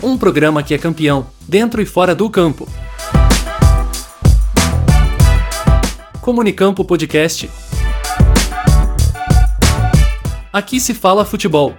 Um programa que é campeão, dentro e fora do campo. Comunicampo Podcast. Aqui se fala futebol.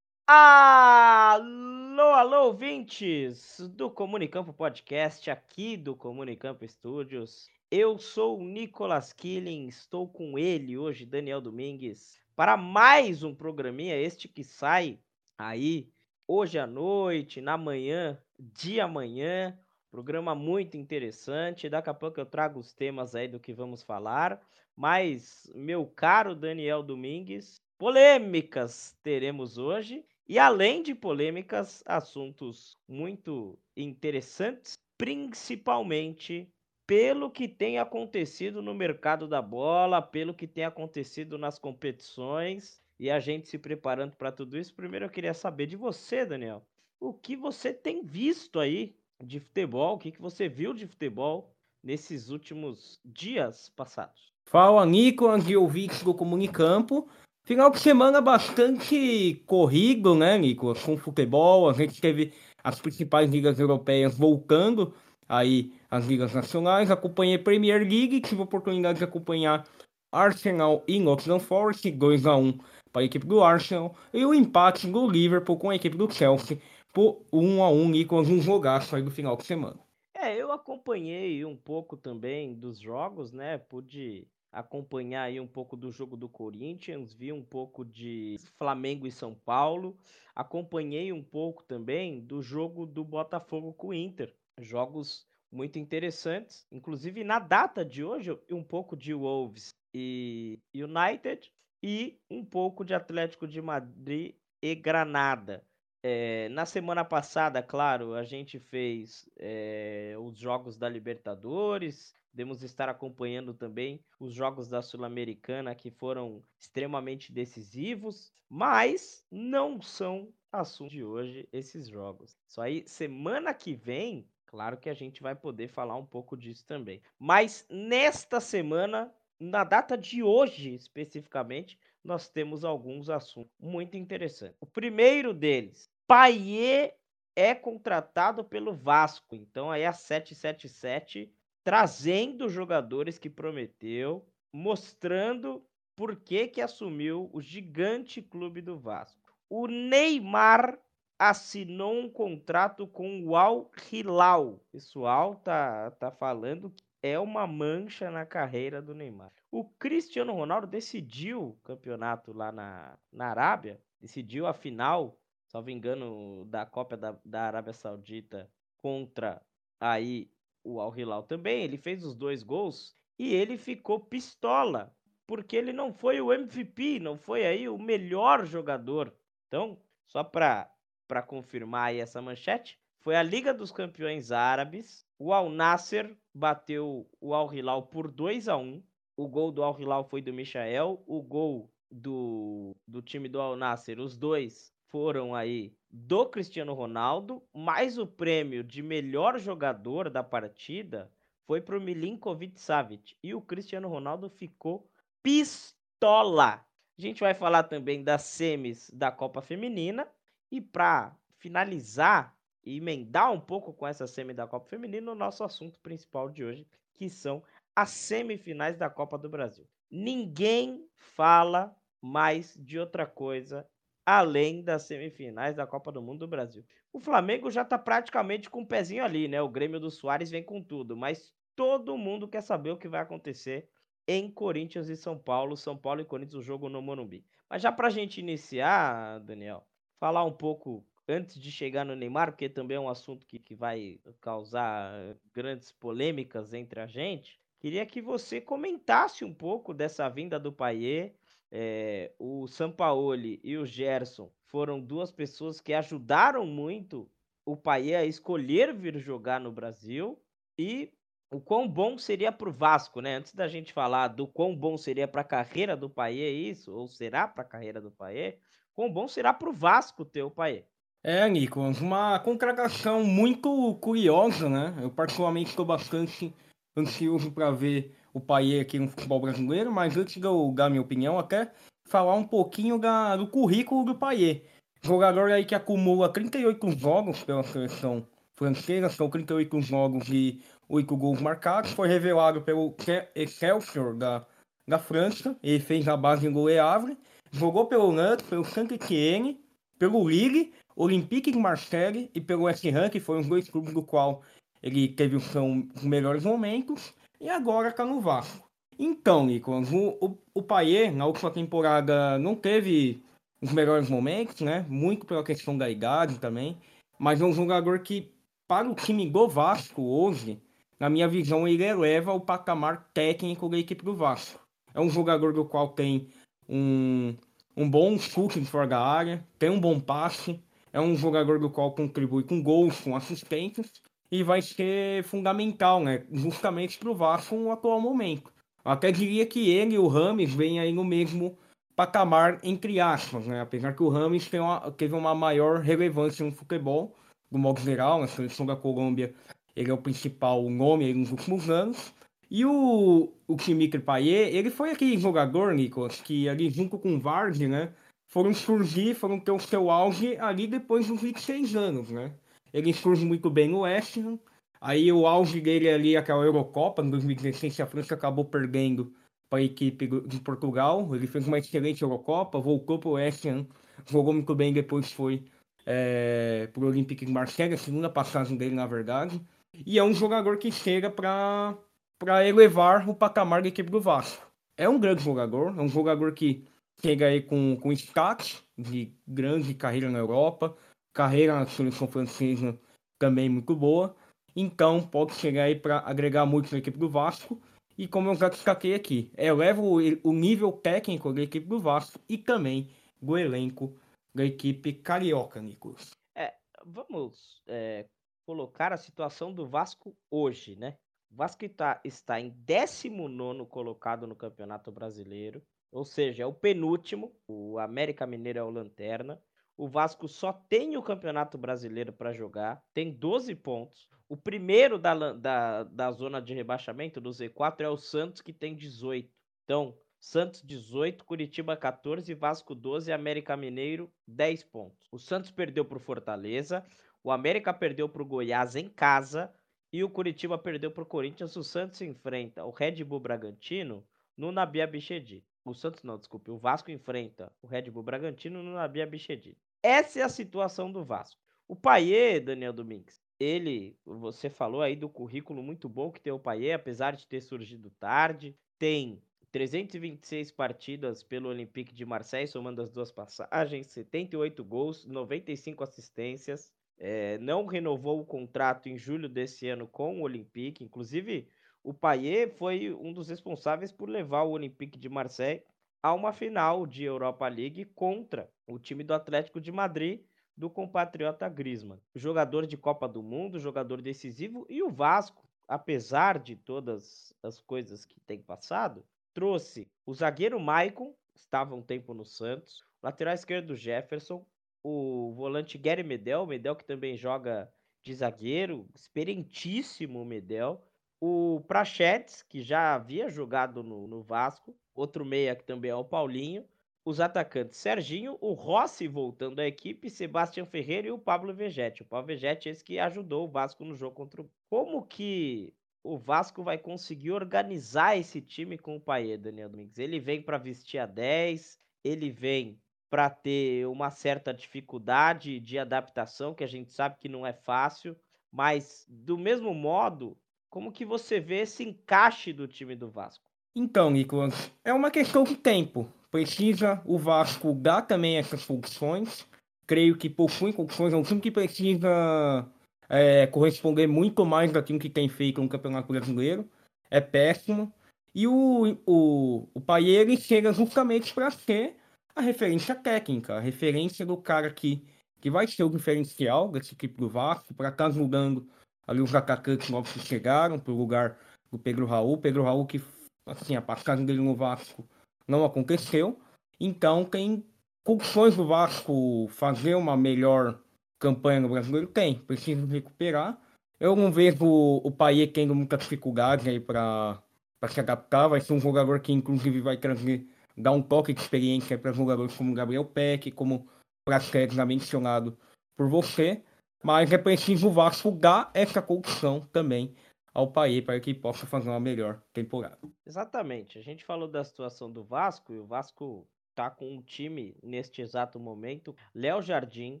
Alô, alô, ouvintes do Comunicampo Podcast, aqui do Comunicampo Studios. Eu sou o Nicolas Killing, estou com ele hoje, Daniel Domingues, para mais um programinha, este que sai aí hoje à noite, na manhã, de amanhã. Programa muito interessante. Daqui a pouco eu trago os temas aí do que vamos falar. Mas, meu caro Daniel Domingues, polêmicas teremos hoje. E além de polêmicas, assuntos muito interessantes, principalmente pelo que tem acontecido no mercado da bola, pelo que tem acontecido nas competições e a gente se preparando para tudo isso. Primeiro eu queria saber de você, Daniel, o que você tem visto aí de futebol, o que, que você viu de futebol nesses últimos dias passados? Fala, Nico, aqui ouvi do Comunicampo. Final de semana bastante corrido, né, Nico? Com futebol, a gente teve as principais ligas europeias voltando, aí as ligas nacionais. Acompanhei Premier League, tive a oportunidade de acompanhar Arsenal e Nottingham Forest, 2 a 1 para a equipe do Arsenal, e o empate do Liverpool com a equipe do Chelsea por 1 a 1 e com um jogaço aí do final de semana. É, eu acompanhei um pouco também dos jogos, né? Pude acompanhar aí um pouco do jogo do Corinthians, vi um pouco de Flamengo e São Paulo, acompanhei um pouco também do jogo do Botafogo com o Inter. Jogos muito interessantes, inclusive na data de hoje, um pouco de Wolves e United e um pouco de Atlético de Madrid e Granada. É, na semana passada, claro, a gente fez é, os jogos da Libertadores, podemos estar acompanhando também os jogos da Sul-Americana que foram extremamente decisivos, mas não são assunto de hoje esses jogos. Só aí semana que vem, claro que a gente vai poder falar um pouco disso também. Mas nesta semana na data de hoje, especificamente, nós temos alguns assuntos muito interessantes. O primeiro deles, Paier é contratado pelo Vasco. Então aí a 777 trazendo jogadores que prometeu, mostrando por que que assumiu o gigante clube do Vasco. O Neymar assinou um contrato com o Al Hilal. Pessoal tá tá falando que é uma mancha na carreira do Neymar. O Cristiano Ronaldo decidiu o campeonato lá na, na Arábia, decidiu a final, salvo engano, da Copa da, da Arábia Saudita contra aí o Al Hilal também. Ele fez os dois gols e ele ficou pistola, porque ele não foi o MVP, não foi aí o melhor jogador. Então, só para para confirmar essa manchete, foi a Liga dos Campeões Árabes. O Al Nasser bateu o Al Hilal por 2 a 1. O gol do Al Hilal foi do Michael, o gol do, do time do Al Nasser, os dois foram aí do Cristiano Ronaldo, mais o prêmio de melhor jogador da partida foi pro Milinkovic Savic e o Cristiano Ronaldo ficou pistola. A gente vai falar também das semis da Copa Feminina e para finalizar e emendar um pouco com essa semi da Copa Feminina o nosso assunto principal de hoje, que são as semifinais da Copa do Brasil. Ninguém fala mais de outra coisa além das semifinais da Copa do Mundo do Brasil. O Flamengo já está praticamente com o um pezinho ali, né? O Grêmio do Soares vem com tudo, mas todo mundo quer saber o que vai acontecer em Corinthians e São Paulo, São Paulo e Corinthians, o jogo no Morumbi. Mas já para a gente iniciar, Daniel, falar um pouco antes de chegar no Neymar, porque também é um assunto que, que vai causar grandes polêmicas entre a gente, queria que você comentasse um pouco dessa vinda do Paier. É, o Sampaoli e o Gerson foram duas pessoas que ajudaram muito o Paier a escolher vir jogar no Brasil e o quão bom seria para o Vasco, né? Antes da gente falar do quão bom seria para a carreira do Paier isso, ou será para a carreira do Paier, quão bom será para o Vasco ter o Paier. É, Nicolas, uma contratação muito curiosa, né? Eu particularmente estou bastante ansioso para ver o Paier aqui no futebol brasileiro, mas antes de eu dar minha opinião, até falar um pouquinho da, do currículo do Paier. Jogador aí que acumula 38 jogos pela seleção francesa, são 38 jogos e 8 gols marcados. Foi revelado pelo Excelsior da, da França. Ele fez a base em goleável. Jogou pelo Nantes, pelo Saint-Étienne, pelo Lille, Olympique de Marseille e pelo West Ham, que foram os dois clubes do qual ele teve os seus melhores momentos. E agora está no Vasco. Então, Nicolas, o, o, o Paier, na última temporada, não teve os melhores momentos, né? Muito pela questão da idade também. Mas é um jogador que, para o time do Vasco hoje, na minha visão, ele eleva o patamar técnico da equipe do Vasco. É um jogador do qual tem um, um bom chute fora da área, tem um bom passe, é um jogador do qual contribui com gols, com assistências, e vai ser fundamental, né? Justamente para o Vasco no atual momento. Até diria que ele e o Rames vêm aí no mesmo patamar, entre aspas, né? Apesar que o Rames uma, teve uma maior relevância no futebol, do modo geral, na seleção da Colômbia, ele é o principal nome nos últimos anos. E o, o Dimitri Payet, ele foi aquele jogador, Nicolas, que ali junto com o Vardy, né, foram surgir, foram ter o seu auge ali depois dos 26 anos, né? Ele surge muito bem no West Ham, aí o auge dele ali, aquela Eurocopa, em 2016, a França acabou perdendo para a equipe de Portugal, ele fez uma excelente Eurocopa, voltou para o West Ham, jogou muito bem, depois foi é, para o Olympique de Marseille, a segunda passagem dele, na verdade, e é um jogador que chega para elevar o patamar da equipe do Vasco. É um grande jogador, é um jogador que chega aí com, com status de grande carreira na Europa, carreira na seleção francesa também muito boa, então pode chegar aí para agregar muito na equipe do Vasco. E como eu já destaquei aqui, eleva o, o nível técnico da equipe do Vasco e também do elenco da equipe carioca, Nicolas. É, vamos é, colocar a situação do Vasco hoje, né? O Vasco está, está em 19 colocado no Campeonato Brasileiro, ou seja, é o penúltimo. O América Mineiro é o lanterna. O Vasco só tem o Campeonato Brasileiro para jogar, tem 12 pontos. O primeiro da, da, da zona de rebaixamento, do Z4, é o Santos, que tem 18. Então, Santos 18, Curitiba 14, Vasco 12, América Mineiro 10 pontos. O Santos perdeu para o Fortaleza, o América perdeu para o Goiás em casa, e o Curitiba perdeu para o Corinthians. O Santos enfrenta o Red Bull Bragantino no Nabi Abichedi. O Santos não, desculpe. O Vasco enfrenta o Red Bull Bragantino no Nabi Abichedi. Essa é a situação do Vasco. O Paier, Daniel Domingues, ele, você falou aí do currículo muito bom que tem o Paier, apesar de ter surgido tarde, tem 326 partidas pelo Olympique de Marseille, somando as duas passagens, 78 gols, 95 assistências, é, não renovou o contrato em julho desse ano com o Olympique. Inclusive, o Payet foi um dos responsáveis por levar o Olympique de Marseille a uma final de Europa League contra o time do Atlético de Madrid do compatriota Griezmann. Jogador de Copa do Mundo, jogador decisivo e o Vasco, apesar de todas as coisas que tem passado, trouxe o zagueiro Maicon, estava um tempo no Santos, lateral esquerdo Jefferson, o volante Gary Medel, Medel que também joga de zagueiro, experientíssimo Medel. O Prachetes, que já havia jogado no, no Vasco, outro meia que também é o Paulinho. Os atacantes Serginho, o Rossi voltando à equipe, Sebastião Ferreira e o Pablo Vegetti. O Pablo Vegetti é esse que ajudou o Vasco no jogo contra o... Como que o Vasco vai conseguir organizar esse time com o Paê, Daniel Domingues? Ele vem para vestir a 10, ele vem para ter uma certa dificuldade de adaptação, que a gente sabe que não é fácil, mas do mesmo modo, como que você vê esse encaixe do time do Vasco? Então, Nicolas, é uma questão de tempo. Precisa o Vasco dar também essas funções. Creio que possui funções, é um time que precisa é, corresponder muito mais daquilo que tem feito no Campeonato Brasileiro. É péssimo. E o, o, o Paier chega justamente para ser a referência técnica, a referência do cara que, que vai ser o diferencial desse equipe do Vasco, para estar tá ajudando ali os atacantes novos que chegaram, para o lugar do Pedro Raul. Pedro Raul que, assim, a passagem dele no Vasco não aconteceu. Então tem condições do Vasco fazer uma melhor campanha no brasileiro? Tem, precisa recuperar. Eu não vejo o Paier tendo muita dificuldade aí para se adaptar. Vai ser um jogador que, inclusive, vai trazer, dar um toque de experiência para jogadores como Gabriel Peck, como Praxedes, já mencionado por você. Mas é preciso o Vasco dar essa condição também ao Paier para que possa fazer uma melhor temporada. Exatamente. A gente falou da situação do Vasco e o Vasco tá com um time neste exato momento. Léo Jardim,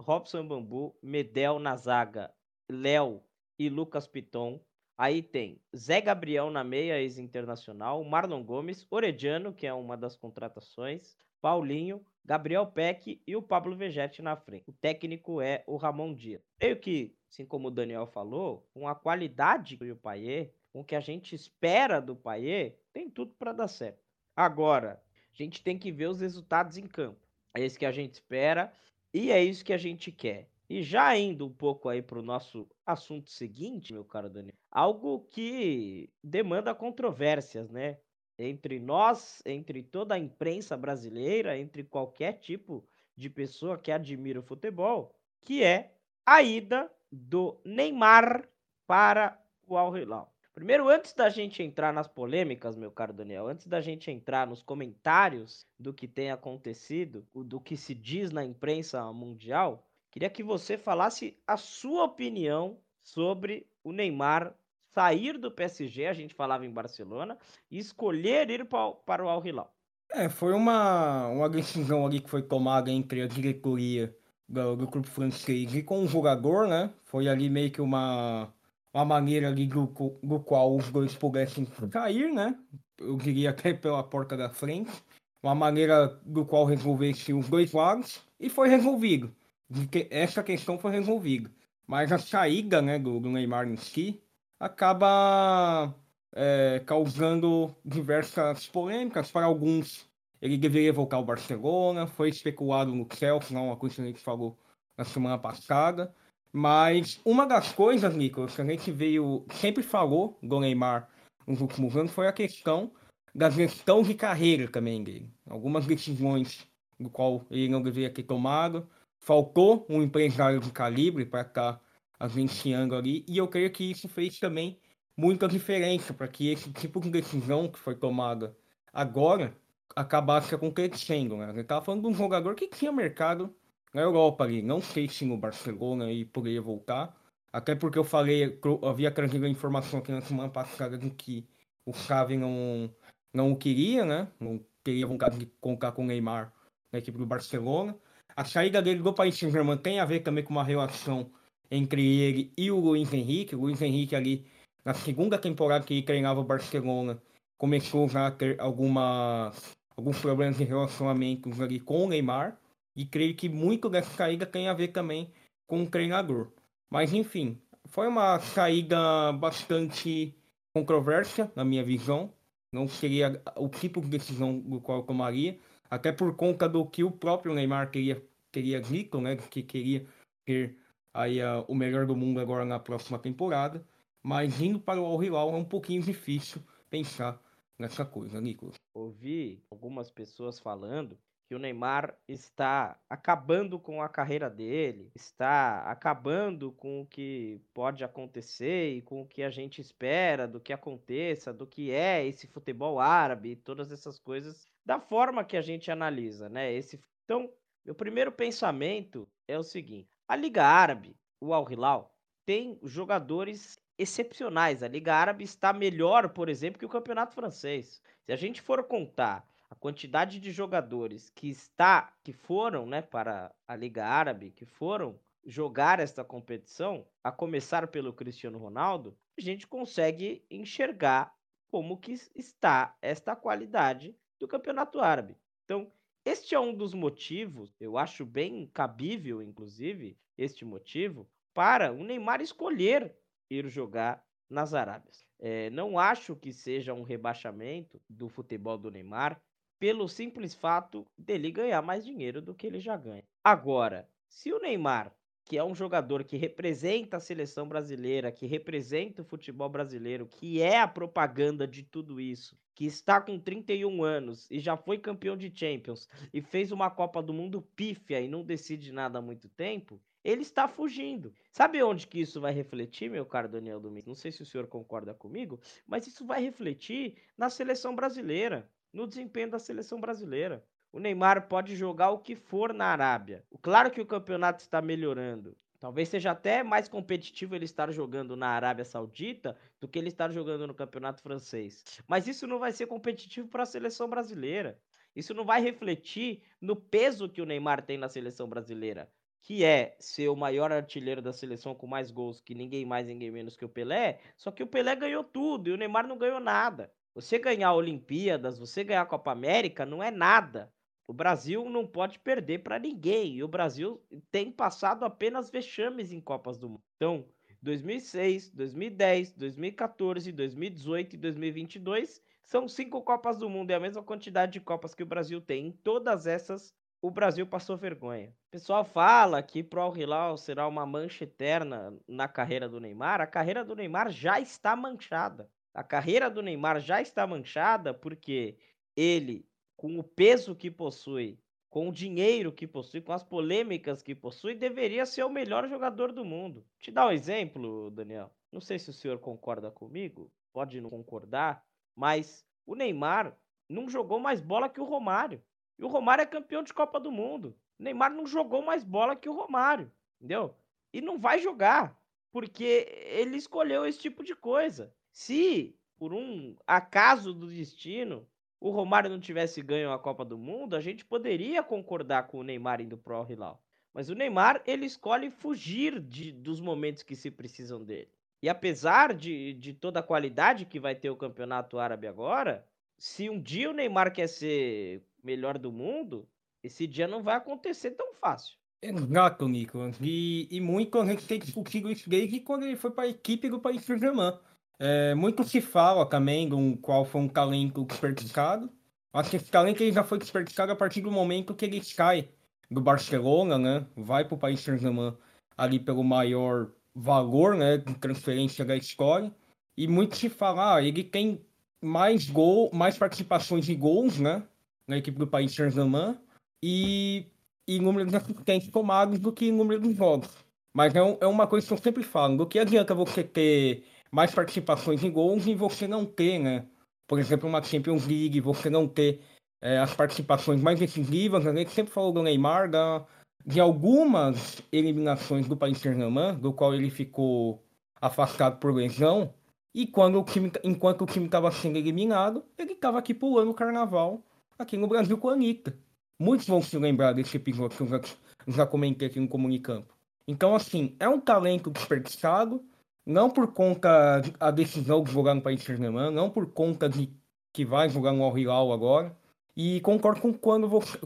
Robson Bambu, Medel na zaga, Léo e Lucas Piton. Aí tem Zé Gabriel na meia, ex-internacional, Marlon Gomes, Orediano, que é uma das contratações, Paulinho, Gabriel Peck e o Pablo Vegete na frente. O técnico é o Ramon Dias. Creio que, assim como o Daniel falou, com a qualidade do Paier, com o que a gente espera do Paier, tem tudo para dar certo. Agora, a gente tem que ver os resultados em campo. É isso que a gente espera e é isso que a gente quer. E já indo um pouco aí para o nosso assunto seguinte, meu caro Daniel, algo que demanda controvérsias, né? Entre nós, entre toda a imprensa brasileira, entre qualquer tipo de pessoa que admira o futebol, que é a ida do Neymar para o Al Hilal. Primeiro, antes da gente entrar nas polêmicas, meu caro Daniel, antes da gente entrar nos comentários do que tem acontecido, do que se diz na imprensa mundial, queria que você falasse a sua opinião sobre o Neymar sair do PSG, a gente falava em Barcelona, e escolher ir para o Al Hilal. É, foi uma, uma decisão ali que foi tomada entre a diretoria do, do clube francês e com o jogador, né? Foi ali meio que uma uma maneira ali do, do qual os dois pudessem cair, né? Eu diria até pela porta da frente. Uma maneira do qual resolvesse os dois lados e foi resolvido. Que essa questão foi resolvida. Mas a saída né, do, do Neymar em si acaba é, causando diversas polêmicas para alguns. Ele deveria voltar ao Barcelona, foi especulado no Chelsea, uma coisa que a gente falou na semana passada. Mas uma das coisas, Nicolas, que a gente veio, sempre falou do Neymar nos últimos anos foi a questão da gestão de carreira também dele. Algumas decisões do qual ele não deveria ter tomado. Faltou um empresário de calibre para estar agenciando ali. E eu creio que isso fez também muita diferença para que esse tipo de decisão que foi tomada agora acabasse acontecendo. Né? A gente estava falando de um jogador que tinha mercado na Europa ali. Não sei se no Barcelona e poderia voltar. Até porque eu falei, eu havia trazido a informação aqui na semana passada de que o Xavi não, não o queria, né? Não teria vontade de contar com o Neymar na equipe do Barcelona. A saída dele do Paris Saint-Germain tem a ver também com uma relação entre ele e o Luiz Henrique. O Luiz Henrique ali, na segunda temporada que treinava o Barcelona, começou já a ter algumas, alguns problemas de relacionamento ali com o Neymar. E creio que muito dessa saída tem a ver também com o treinador. Mas enfim, foi uma saída bastante controversa, na minha visão. Não seria o tipo de decisão do qual eu tomaria, até por conta do que o próprio Neymar queria, queria dito, né? Que queria ter aí uh, o melhor do mundo agora na próxima temporada. Mas indo para o Al Hilal é um pouquinho difícil pensar nessa coisa, Nicolas. Ouvi algumas pessoas falando que o Neymar está acabando com a carreira dele, está acabando com o que pode acontecer e com o que a gente espera do que aconteça, do que é esse futebol árabe, todas essas coisas, da forma que a gente analisa, né? Esse Então, meu primeiro pensamento é o seguinte: a Liga Árabe, o Al Hilal, tem jogadores excepcionais. A Liga Árabe está melhor, por exemplo, que o Campeonato Francês. Se a gente for contar a quantidade de jogadores que está, que foram, né, para a Liga Árabe, que foram jogar esta competição, a começar pelo Cristiano Ronaldo, a gente consegue enxergar como que está esta qualidade do Campeonato Árabe. Então, este é um dos motivos, eu acho bem cabível, inclusive, este motivo, para o Neymar escolher ir jogar nas Arábias. É, não acho que seja um rebaixamento do futebol do Neymar pelo simples fato dele ganhar mais dinheiro do que ele já ganha. Agora, se o Neymar, que é um jogador que representa a seleção brasileira, que representa o futebol brasileiro, que é a propaganda de tudo isso, que está com 31 anos e já foi campeão de Champions e fez uma Copa do Mundo pífia e não decide nada há muito tempo, ele está fugindo. Sabe onde que isso vai refletir, meu caro Daniel Domingos? Não sei se o senhor concorda comigo, mas isso vai refletir na seleção brasileira, no desempenho da seleção brasileira. O Neymar pode jogar o que for na Arábia. Claro que o campeonato está melhorando. Talvez seja até mais competitivo ele estar jogando na Arábia Saudita do que ele estar jogando no campeonato francês. Mas isso não vai ser competitivo para a seleção brasileira. Isso não vai refletir no peso que o Neymar tem na seleção brasileira que é ser o maior artilheiro da seleção com mais gols que ninguém mais, ninguém menos que o Pelé, só que o Pelé ganhou tudo e o Neymar não ganhou nada. Você ganhar Olimpíadas, você ganhar Copa América não é nada. O Brasil não pode perder para ninguém e o Brasil tem passado apenas vexames em Copas do Mundo. Então, 2006, 2010, 2014, 2018 e 2022 são cinco Copas do Mundo, é a mesma quantidade de Copas que o Brasil tem. Em todas essas, o Brasil passou vergonha. O pessoal fala que Pro Al Hilal será uma mancha eterna na carreira do Neymar. A carreira do Neymar já está manchada. A carreira do Neymar já está manchada porque ele, com o peso que possui, com o dinheiro que possui, com as polêmicas que possui, deveria ser o melhor jogador do mundo. Te dar um exemplo, Daniel. Não sei se o senhor concorda comigo, pode não concordar, mas o Neymar não jogou mais bola que o Romário. E o Romário é campeão de Copa do Mundo. O Neymar não jogou mais bola que o Romário, entendeu? E não vai jogar, porque ele escolheu esse tipo de coisa. Se, por um acaso do destino, o Romário não tivesse ganho a Copa do Mundo, a gente poderia concordar com o Neymar indo pro Al Hilal. Mas o Neymar, ele escolhe fugir de, dos momentos que se precisam dele. E apesar de, de toda a qualidade que vai ter o campeonato árabe agora, se um dia o Neymar quer ser melhor do mundo, esse dia não vai acontecer tão fácil. Exato, Nico. E, e muito a gente tem discutido isso desde quando ele foi para a equipe do Paris Saint-Germain. É, muito se fala também do qual foi um talento desperdiçado. Acho que esse talento ele já foi desperdiçado a partir do momento que ele sai do Barcelona, né? Vai para o Paris Saint-Germain ali pelo maior valor, né? De transferência da história. E muito se fala, ah, ele tem mais gol, mais participações de gols, né? na equipe do país Saint-Germain e, e número de assistentes tomados do que número de jogos. Mas é, um, é uma coisa que eu sempre falo, do que adianta você ter mais participações em gols e você não ter, né? Por exemplo, uma Champions League, você não ter é, as participações mais decisivas, a gente sempre falou do Neymar, da, de algumas eliminações do Paris Saint-Germain, do qual ele ficou afastado por lesão, e quando o time, enquanto o time estava sendo eliminado, ele estava aqui pulando o carnaval aqui no Brasil com a Anitta. Muitos vão se lembrar desse episódio que eu já, já comentei aqui no Comunicampo. Então, assim, é um talento desperdiçado, não por conta da decisão de jogar no país Saint-Germain, não por conta de que vai jogar no Al Hilal agora. E concordo com quando você,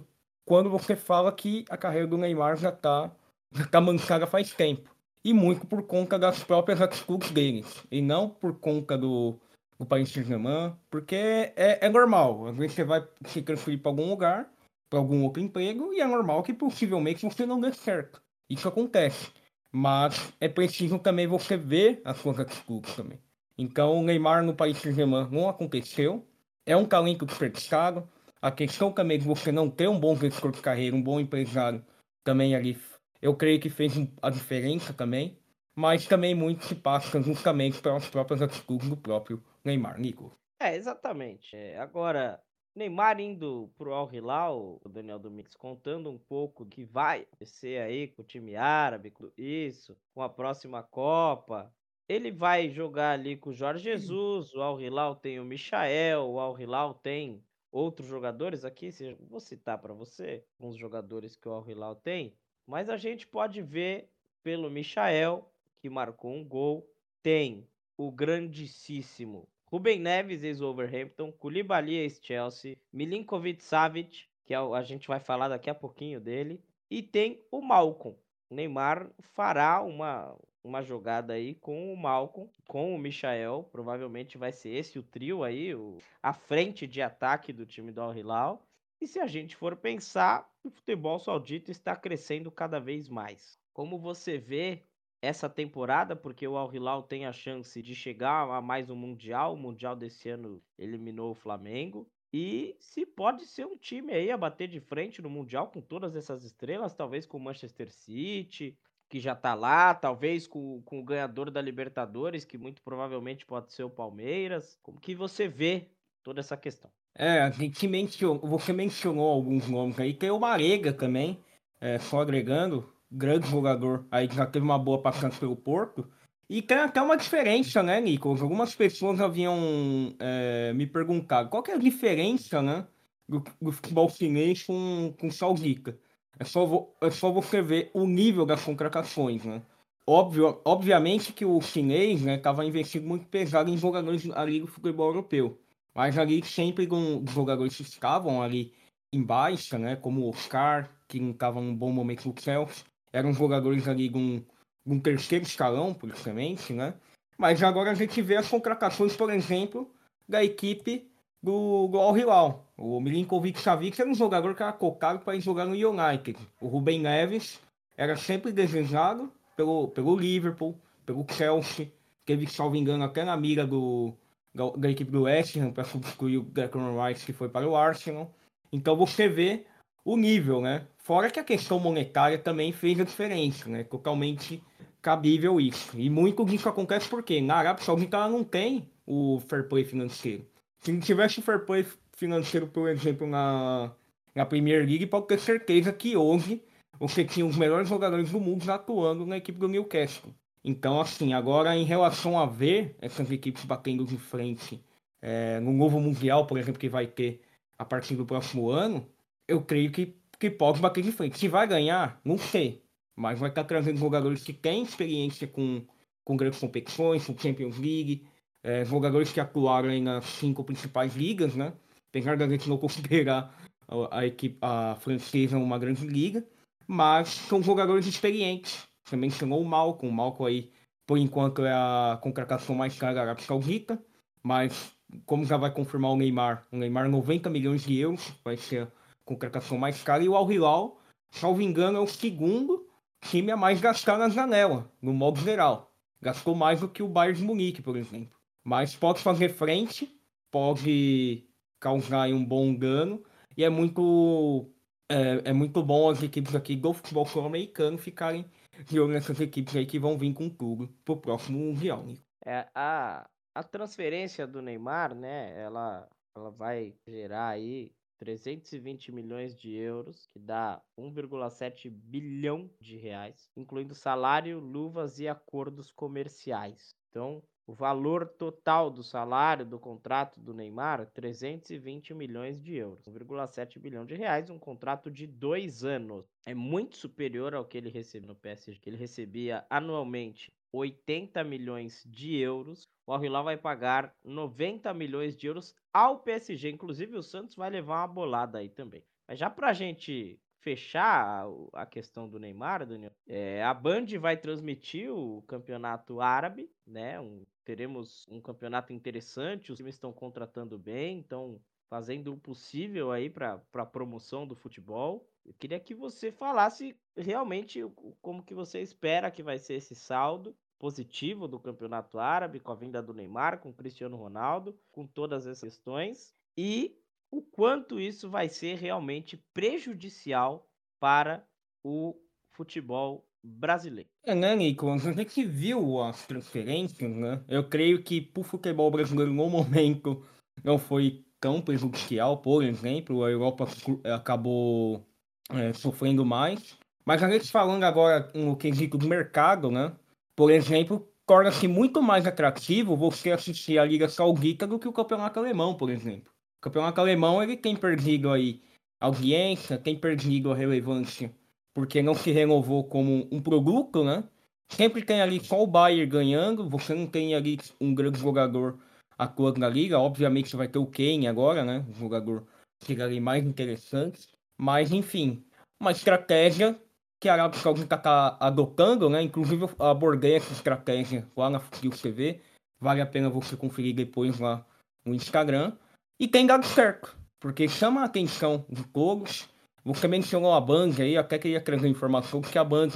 quando você fala que a carreira do Neymar já está já tá manchada faz tempo. E muito por conta das próprias atitudes deles. E não por conta do, o Paris Saint-Germain, porque é, é normal. Às vezes você vai se transferir para algum lugar, para algum outro emprego, e é normal que possivelmente você não dê certo. Isso acontece. Mas é preciso também você ver as suas atitudes também. Então, o Neymar no Paris Saint-Germain não aconteceu. É um talento desperdiçado. A questão também de você não ter um bom gestor de carreira, um bom empresário, também ali, eu creio que fez a diferença também. Mas também muito se passa justamente pelas próprias atitudes do próprio Neymar, Nico. É, exatamente. Agora, Neymar indo pro Al Hilal, o Daniel Domingues contando um pouco que vai acontecer aí com o time árabe, com isso, com a próxima Copa. Ele vai jogar ali com o Jorge Jesus, o Al Hilal tem o Michael, o Al Hilal tem outros jogadores aqui, vou citar para você alguns jogadores que o Al Hilal tem, mas a gente pode ver pelo Michael, que marcou um gol, tem o grandíssimo Ruben Neves, ex-Overhampton, Koulibaly, ex-Chelsea, Milinkovic Savic, que é a gente vai falar daqui a pouquinho dele, e tem o Malcom. O Neymar fará uma, uma jogada aí com o Malcom, com o Michael, provavelmente vai ser esse o trio aí, o, a frente de ataque do time do Al Hilal. E se a gente for pensar, o futebol saudita está crescendo cada vez mais. Como você vê, essa temporada, porque o Al Hilal tem a chance de chegar a mais um Mundial. O Mundial desse ano eliminou o Flamengo. E se pode ser um time aí a bater de frente no Mundial com todas essas estrelas, talvez com o Manchester City, que já tá lá, talvez com, com o ganhador da Libertadores, que muito provavelmente pode ser o Palmeiras. Como que você vê toda essa questão? É, mencionou, você mencionou alguns nomes aí, tem o Marega também, é, só agregando, grande jogador, aí já teve uma boa passagem pelo Porto. E tem até uma diferença, né, Nicolas? Algumas pessoas haviam é, me perguntado qual que é a diferença, né, do, do futebol chinês com, com Saudita. É só, é só você ver o nível das contratações, né? Óbvio, obviamente que o chinês estava né, investindo muito pesado em jogadores ali do futebol europeu. Mas ali sempre com jogadores que estavam ali em baixa, né? Como o Oscar, que não estava num bom momento no Chelsea. Eram jogadores ali com um terceiro escalão, praticamente, né? Mas agora a gente vê as contratações, por exemplo, da equipe do, do Al Hilal. O Milinkovic Savic era um jogador que era cocado para jogar no United. O Rubem Neves era sempre desejado pelo, pelo Liverpool, pelo Chelsea. Teve, salvo engano, até na mira do, da, da equipe do West Ham para substituir o Declan Rice, que foi para o Arsenal. Então você vê o nível, né? Fora que a questão monetária também fez a diferença, né? Totalmente cabível isso. E muito disso acontece porque na Arábia Saudita ela não tem o fair play financeiro. Se não tivesse fair play financeiro, por exemplo, na, na Premier League, pode ter certeza que hoje você tinha os melhores jogadores do mundo atuando na equipe do Newcastle. Então, assim, agora em relação a ver essas equipes batendo de frente é, no novo Mundial, por exemplo, que vai ter a partir do próximo ano, eu creio que, que pode bater de frente. Se vai ganhar, não sei. Mas vai estar trazendo jogadores que têm experiência com, com grandes competições, com Champions League, é, jogadores que atuaram aí nas cinco principais ligas, né? Apesar da gente não considerar a, a equipe a francesa uma grande liga, mas são jogadores experientes. Você mencionou o Malcom, o Malcom aí, por enquanto, é a contratação mais cara da Arábia Saudita, mas como já vai confirmar o Neymar, o Neymar 90 milhões de euros, vai ser contratação mais cara, e o Al Hilal, salvo engano, é o segundo time a mais gastar na janela, no modo geral. Gastou mais do que o Bayern de Munique, por exemplo. Mas pode fazer frente, pode causar um bom dano. E é muito, é, é muito bom as equipes aqui do futebol sul-americano ficarem de olho nessas equipes aí que vão vir com tudo pro próximo Mundial. É, a, a transferência do Neymar, né, ela, ela vai gerar aí 320 milhões de euros, que dá 1,7 bilhão de reais, incluindo salário, luvas e acordos comerciais. Então, o valor total do salário do contrato do Neymar, 320 milhões de euros, 1,7 bilhão de reais, um contrato de dois anos. É muito superior ao que ele recebe no PSG, que ele recebia anualmente 80 milhões de euros. O Hilal vai pagar 90 milhões de euros ao PSG. Inclusive, o Santos vai levar uma bolada aí também. Mas já para a gente fechar a questão do Neymar, Daniel, é, a Band vai transmitir o campeonato árabe, né? Um, teremos um campeonato interessante, os times estão contratando bem, estão fazendo o possível aí para a promoção do futebol. Eu queria que você falasse realmente como que você espera que vai ser esse saldo positivo do campeonato árabe, com a vinda do Neymar, com Cristiano Ronaldo, com todas essas questões, e o quanto isso vai ser realmente prejudicial para o futebol brasileiro. É, né, Nicolas? A gente viu as transferências, né? Eu creio que para o futebol brasileiro, no momento, não foi tão prejudicial, por exemplo, a Europa acabou é, sofrendo mais. Mas a gente falando agora no quesito do mercado, né? Por exemplo, torna-se muito mais atrativo você assistir a Liga Saudita do que o Campeonato Alemão, por exemplo. O Campeonato Alemão ele tem perdido aí audiência, tem perdido a relevância, porque não se renovou como um produto, né? Sempre tem ali só o Bayern ganhando, você não tem ali um grande jogador atuando na liga. Obviamente você vai ter o Kane agora, né? Um jogador que ali mais interessante. Mas, enfim, uma estratégia que a Arábia Saudita está adotando, né? Inclusive eu abordei essa estratégia lá na TV. Vale a pena você conferir depois lá no Instagram. E tem dado certo, porque chama a atenção de todos. Você mencionou a Band aí, até queria trazer informação que a Band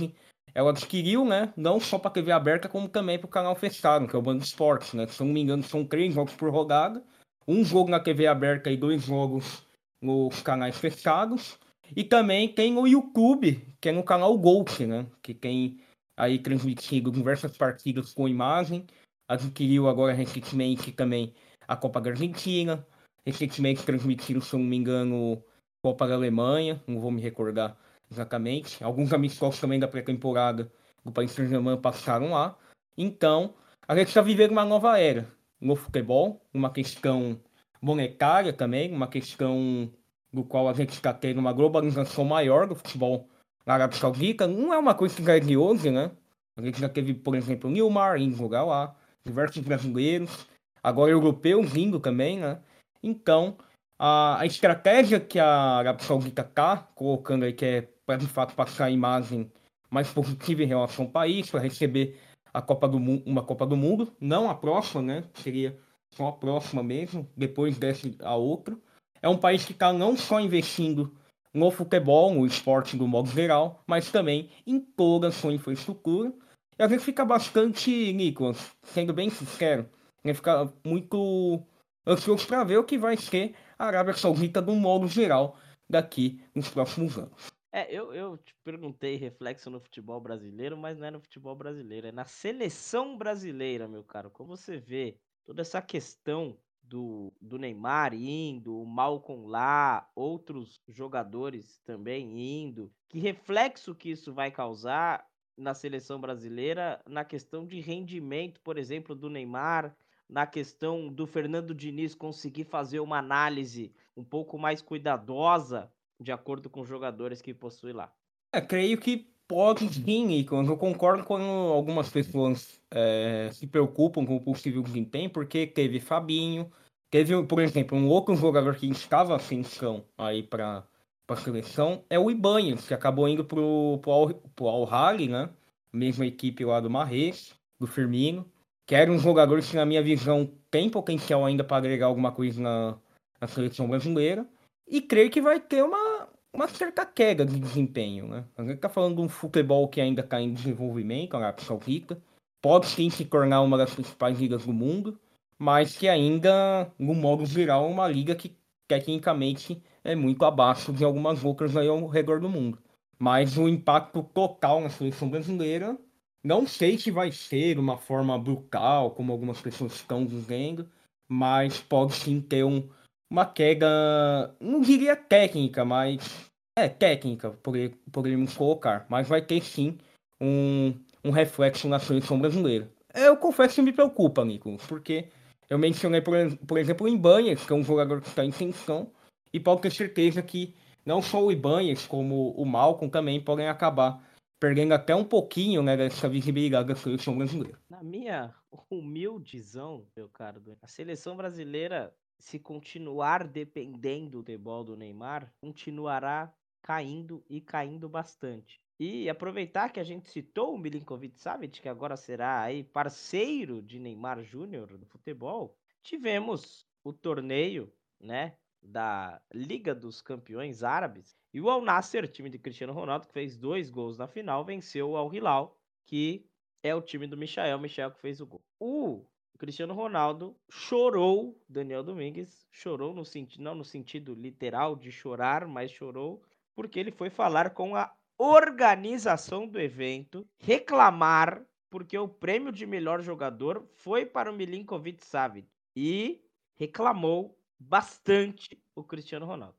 ela adquiriu, né? Não só para TV aberta, como também para o canal fechado, que é o Band Esportes, né? Se não me engano, são três jogos por rodada. Um jogo na TV aberta e dois jogos nos canais fechados. E também tem o YouTube, que é no canal Golf, né? Que tem aí transmitido diversas partidas com imagem. Adquiriu agora recentemente também a Copa da Argentina. Recentemente transmitiram, se eu não me engano, Copa da Alemanha, não vou me recordar exatamente. Alguns amistosos também da pré-temporada do Paris Saint-Germain passaram lá. Então, a gente está vivendo uma nova era no futebol, uma questão monetária também, uma questão do qual a gente está tendo uma globalização maior do futebol na Arábia Saudita. Não é uma coisa que é de hoje, né? A gente já teve, por exemplo, o Nilmar indo jogar lá, diversos brasileiros, agora europeus indo também, né? Então, a, a estratégia que a Arábia Saudita está colocando aí, que é para de fato passar a imagem mais positiva em relação ao país, para receber a Copa do uma Copa do Mundo, não a próxima, né? Seria só a próxima mesmo, depois desce a outra. É um país que está não só investindo no futebol, no esporte do modo geral, mas também em toda a sua infraestrutura. E a gente fica bastante, Nicolas, sendo bem sincero, a gente fica muito ansioso para ver o que vai ser a Arábia Saudita do modo geral daqui nos próximos anos. É, eu, eu te perguntei reflexo no futebol brasileiro, mas não é no futebol brasileiro, é na seleção brasileira, meu caro. Como você vê toda essa questão do, do Neymar indo, o Malcom lá, outros jogadores também indo, que reflexo que isso vai causar na seleção brasileira na questão de rendimento, por exemplo, do Neymar, na questão do Fernando Diniz conseguir fazer uma análise um pouco mais cuidadosa de acordo com os jogadores que possui lá. É, creio que pode sim, e eu concordo com algumas pessoas é, se preocupam com o possível desempenho, porque teve Fabinho, teve, por exemplo, um outro jogador que estava ascensão aí para a seleção, é o Ibanez, que acabou indo pro, pro, pro Al-Hali, né? Mesma equipe lá do Marres, do Firmino, que era um jogador que, na minha visão, tem potencial ainda para agregar alguma coisa na, na seleção brasileira. E creio que vai ter uma, uma certa queda de desempenho, né? A gente está falando de um futebol que ainda está em desenvolvimento, a Arábia Saudita. Pode sim se tornar uma das principais ligas do mundo, mas que ainda, no modo geral, é uma liga que tecnicamente é muito abaixo de algumas outras aí ao redor do mundo. Mas o impacto total na seleção brasileira, não sei se vai ser uma forma brutal, como algumas pessoas estão dizendo, mas pode sim ter um, uma queda, não diria técnica, mas é técnica, poderíamos colocar, mas vai ter sim um, um reflexo na seleção brasileira. Eu confesso que me preocupa, Nico, porque eu mencionei, por, por exemplo, o Ibanez, que é um jogador que está em tensão, e pode ter certeza que não só o Ibanez, como o Malcolm também podem acabar perdendo até um pouquinho né, dessa visibilidade da seleção brasileira. Na minha humildezão, meu caro, a seleção brasileira se continuar dependendo do futebol do Neymar, continuará caindo e caindo bastante. E aproveitar que a gente citou o Milinkovic Savic, que agora será aí parceiro de Neymar Júnior no futebol, tivemos o torneio, né, da Liga dos Campeões Árabes, e o Al Nasser, time de Cristiano Ronaldo, que fez dois gols na final, venceu o Al Hilal, que é o time do Michael, Michael que fez o gol. O Cristiano Ronaldo chorou, Daniel Domingues chorou no sentido, não no sentido literal de chorar, mas chorou porque ele foi falar com a organização do evento, reclamar porque o prêmio de melhor jogador foi para o Milinkovic Savic e reclamou bastante o Cristiano Ronaldo.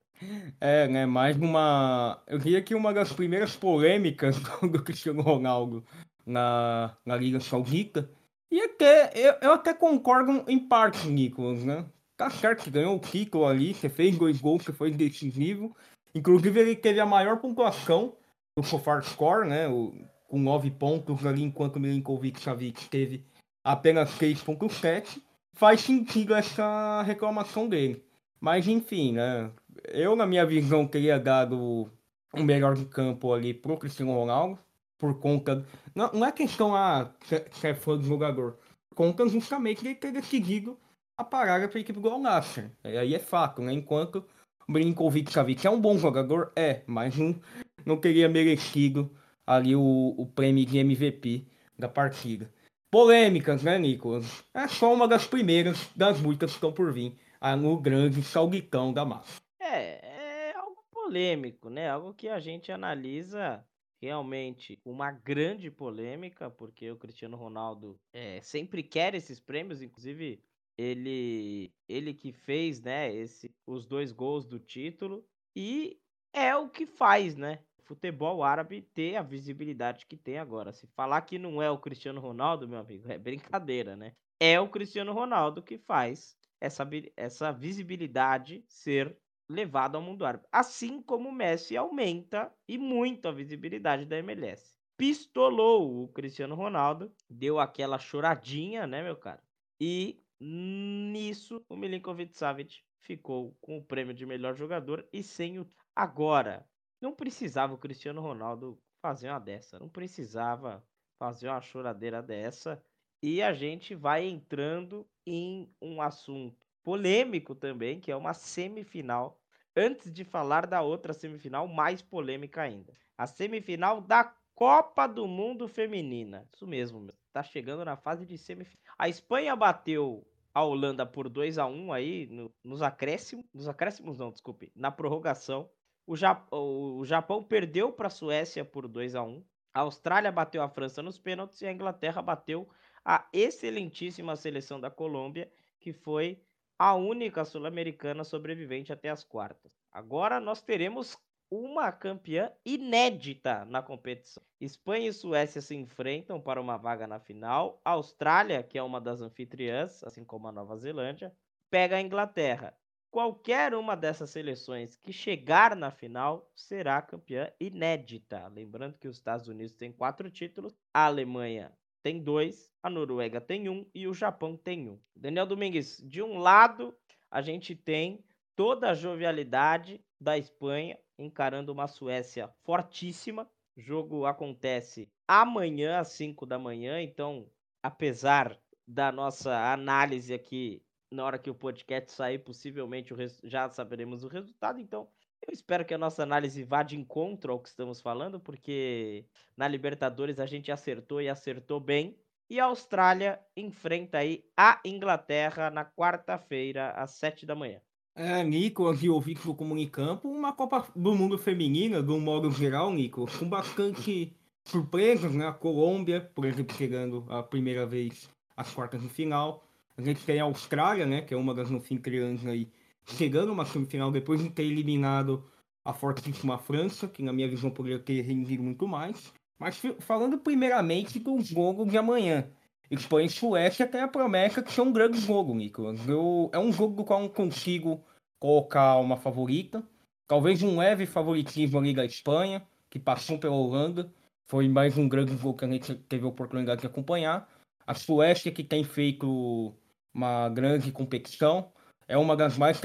É, né? Mais uma. Eu diria que uma das primeiras polêmicas do Cristiano Ronaldo na, na Liga Saudita e até, eu, eu até concordo em parte, Nicolas, né? Tá certo que ganhou o título ali, você fez dois gols, você foi decisivo. Inclusive, ele teve a maior pontuação do Sofar Score, né? O, com nove pontos ali, enquanto o Milinkovic Savic teve apenas 6.7. Faz sentido essa reclamação dele. Mas, enfim, né? Eu, na minha visão, teria dado o melhor de campo ali pro Cristiano Ronaldo por conta. Não, não é questão a ah, se é fã do jogador. Conta justamente de ter decidido a parada para a equipe do Al Nasser. Aí é fato, né? Enquanto o Milinkovic Savic é um bom jogador, é, mas não, não teria merecido ali o, o prêmio de MVP da partida. Polêmicas, né, Nicolas? É só uma das primeiras das muitas que estão por vir no grande salguitão da massa. É, é algo polêmico, né? Algo que a gente analisa realmente uma grande polêmica, porque o Cristiano Ronaldo é, sempre quer esses prêmios, inclusive ele ele que fez, né, esse, os dois gols do título e é o que faz, né? Futebol árabe ter a visibilidade que tem agora. Se falar que não é o Cristiano Ronaldo, meu amigo, é brincadeira, né? É o Cristiano Ronaldo que faz essa, essa visibilidade ser levado ao mundo árabe. Assim como o Messi aumenta e muito a visibilidade da MLS. Pistolou o Cristiano Ronaldo, deu aquela choradinha, né, meu cara? E nisso o Milinkovic Savic ficou com o prêmio de melhor jogador e sem o agora. Não precisava o Cristiano Ronaldo fazer uma dessa, não precisava fazer uma choradeira dessa. E a gente vai entrando em um assunto polêmico também, que é uma semifinal antes de falar da outra semifinal mais polêmica ainda. A semifinal da Copa do Mundo Feminina. Isso mesmo, tá chegando na fase de semifinal. A Espanha bateu a Holanda por 2 a 1 aí no, nos acréscimos, nos acréscimos não, desculpe, na prorrogação. O, Japão, o Japão perdeu para a Suécia por 2 a 1. A Austrália bateu a França nos pênaltis e a Inglaterra bateu a excelentíssima seleção da Colômbia, que foi a única sul-americana sobrevivente até as quartas. Agora nós teremos uma campeã inédita na competição. Espanha e Suécia se enfrentam para uma vaga na final. A Austrália, que é uma das anfitriãs, assim como a Nova Zelândia, pega a Inglaterra. Qualquer uma dessas seleções que chegar na final será campeã inédita. Lembrando que os Estados Unidos têm quatro títulos, a Alemanha tem dois, a Noruega tem um e o Japão tem um. Daniel Domingues, de um lado, a gente tem toda a jovialidade da Espanha encarando uma Suécia fortíssima. O jogo acontece amanhã às 5 da manhã, então, apesar da nossa análise aqui, na hora que o podcast sair, possivelmente já saberemos o resultado. Então, eu espero que a nossa análise vá de encontro ao que estamos falando, porque na Libertadores a gente acertou e acertou bem. E a Austrália enfrenta aí a Inglaterra na quarta-feira, às sete da manhã. É, Nico, aqui ouvi que comunicampo, uma Copa do Mundo Feminina, de um modo geral, Nico, com bastante surpresas, né? A Colômbia, por exemplo, chegando a primeira vez às quartas de final. A gente tem a Austrália, né? Que é uma das anfitriãs aí chegando uma semifinal depois de ter eliminado a fortíssima França, que na minha visão poderia ter rendido muito mais. Mas falando primeiramente do jogo de amanhã. Espanha e Suécia tem a promessa de ser um grande jogo, Nicolas. Eu, é um jogo do qual eu consigo colocar uma favorita. Talvez um leve favoritismo ali da Espanha, que passou pela Holanda. Foi mais um grande jogo que a gente teve a oportunidade de acompanhar. A Suécia, que tem feito uma grande competição é uma das mais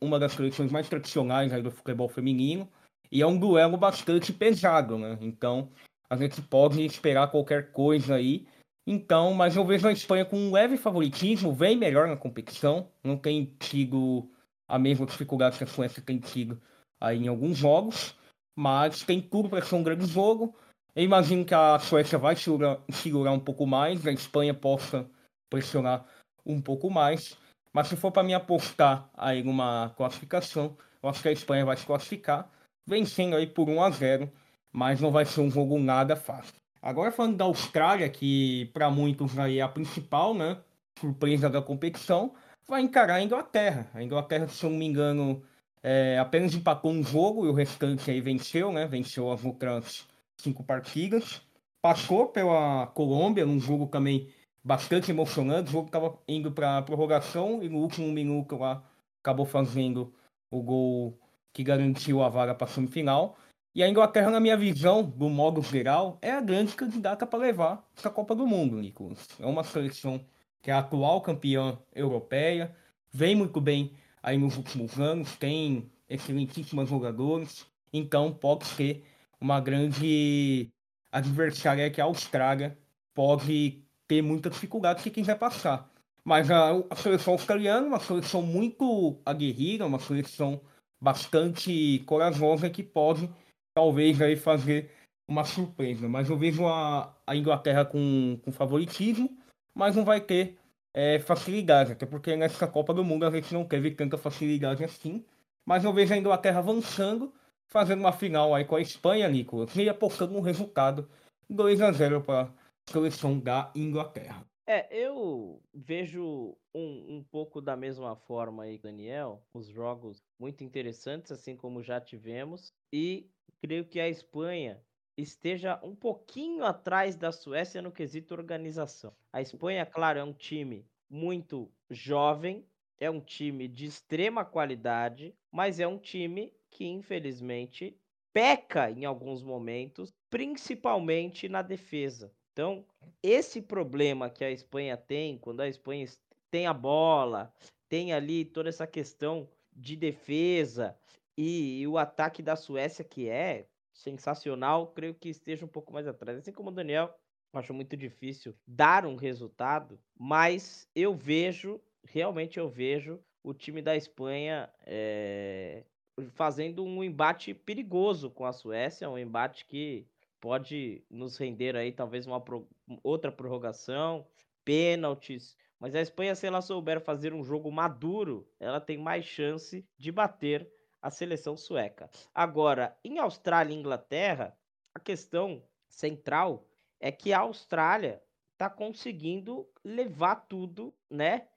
uma das seleções mais tradicionais do futebol feminino e é um duelo bastante pesado, né? Então a gente pode esperar qualquer coisa aí. Então, mas eu vejo a Espanha com um leve favoritismo, vem melhor na competição, não tem tido a mesma dificuldade que a Suécia tem tido aí em alguns jogos, mas tem tudo para ser um grande jogo. Eu imagino que a Suécia vai segurar, segurar um pouco mais, a Espanha possa pressionar um pouco mais. Mas se for para me apostar aí numa classificação, eu acho que a Espanha vai se classificar, vencendo aí por 1 a 0 mas não vai ser um jogo nada fácil. Agora falando da Austrália, que para muitos aí é a principal, né? Surpresa da competição, vai encarar a Inglaterra. A Inglaterra, se eu não me engano, é, apenas empatou um jogo e o restante aí venceu, né? Venceu as outras cinco partidas. Passou pela Colômbia num jogo também bastante emocionante. O jogo estava indo para prorrogação e no último minuto lá acabou fazendo o gol que garantiu a vaga para a semifinal. E a Inglaterra, na minha visão, do modo geral, é a grande candidata para levar essa Copa do Mundo, Nicolas. É uma seleção que é a atual campeã europeia, vem muito bem aí nos últimos anos, tem excelentíssimos jogadores, então pode ser uma grande adversária que a Austrália pode ter muita dificuldade se quiser passar. Mas a, a seleção australiana uma seleção muito aguerrida, uma seleção bastante corajosa que pode talvez aí fazer uma surpresa. Mas eu vejo a, a Inglaterra com, com favoritismo, mas não vai ter é, facilidade, até porque nessa Copa do Mundo a gente não teve tanta facilidade assim. Mas eu vejo a Inglaterra avançando fazendo uma final aí com a Espanha, Nicolas, e apostando um resultado 2 a 0 para seleção da Inglaterra. É, eu vejo um, um pouco da mesma forma aí, Daniel, os jogos muito interessantes, assim como já tivemos, e creio que a Espanha esteja um pouquinho atrás da Suécia no quesito organização. A Espanha, claro, é um time muito jovem, é um time de extrema qualidade, mas é um time que infelizmente peca em alguns momentos, principalmente na defesa. Então, esse problema que a Espanha tem, quando a Espanha tem a bola, tem ali toda essa questão de defesa e, e o ataque da Suécia, que é sensacional, creio que esteja um pouco mais atrás. Assim como o Daniel, acho muito difícil dar um resultado, mas eu vejo, realmente eu vejo o time da Espanha é, fazendo um embate perigoso com a Suécia, um embate que pode nos render aí talvez uma pro... outra prorrogação, pênaltis, mas a Espanha, se ela souber fazer um jogo maduro, ela tem mais chance de bater a seleção sueca. Agora, em Austrália e Inglaterra, a questão central é que a Austrália está conseguindo levar tudo, né?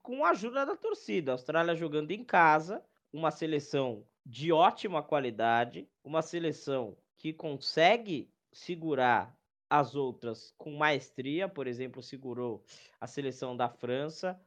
Com a ajuda da torcida. A Austrália jogando em casa, uma seleção de ótima qualidade, uma seleção que consegue segurar as outras com maestria, por exemplo, segurou a seleção da França,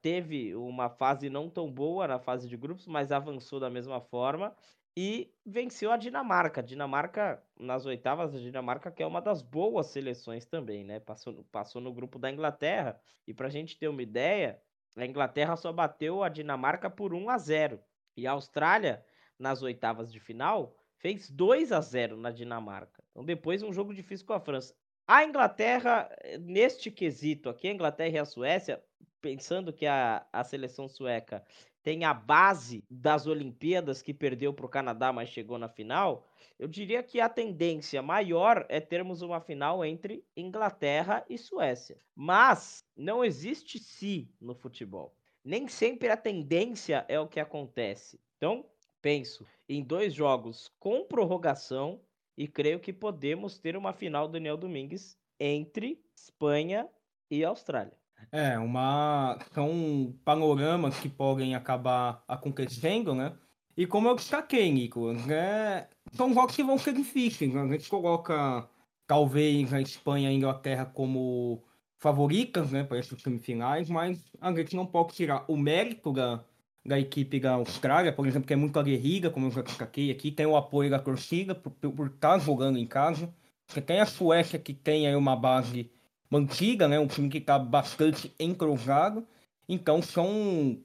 teve uma fase não tão boa na fase de grupos, mas avançou da mesma forma e venceu a Dinamarca. Dinamarca, nas oitavas, a Dinamarca que é uma das boas seleções também, né? Passou, passou no grupo da Inglaterra. E para a gente ter uma ideia, a Inglaterra só bateu a Dinamarca por 1 a 0. E a Austrália, nas oitavas de final, fez 2 a 0 na Dinamarca. Então depois um jogo difícil com a França. A Inglaterra, eh, neste quesito aqui, a Inglaterra e a Suécia, pensando que a, a seleção sueca tem a base das Olimpíadas que perdeu para o Canadá, mas chegou na final, eu diria que a tendência maior é termos uma final entre Inglaterra e Suécia. Mas não existe se no futebol. Nem sempre a tendência é o que acontece. Então, penso em dois jogos com prorrogação e creio que podemos ter uma final do Daniel Domingues entre Espanha e Austrália. É, uma são panoramas que podem acabar acontecendo, né? E como eu destaquei, Nicolas, né? são jogos que vão ser difíceis. Né? A gente coloca talvez a Espanha e a Inglaterra como favoritas né, para essas semifinais, mas a gente não pode tirar o mérito da, da equipe da Austrália, por exemplo, que é muito aguerrida, como eu já destaquei aqui, tem o apoio da torcida por, por estar jogando em casa. Você tem a Suécia que tem aí uma base mantida, né, um time que está bastante entrosado. Então são,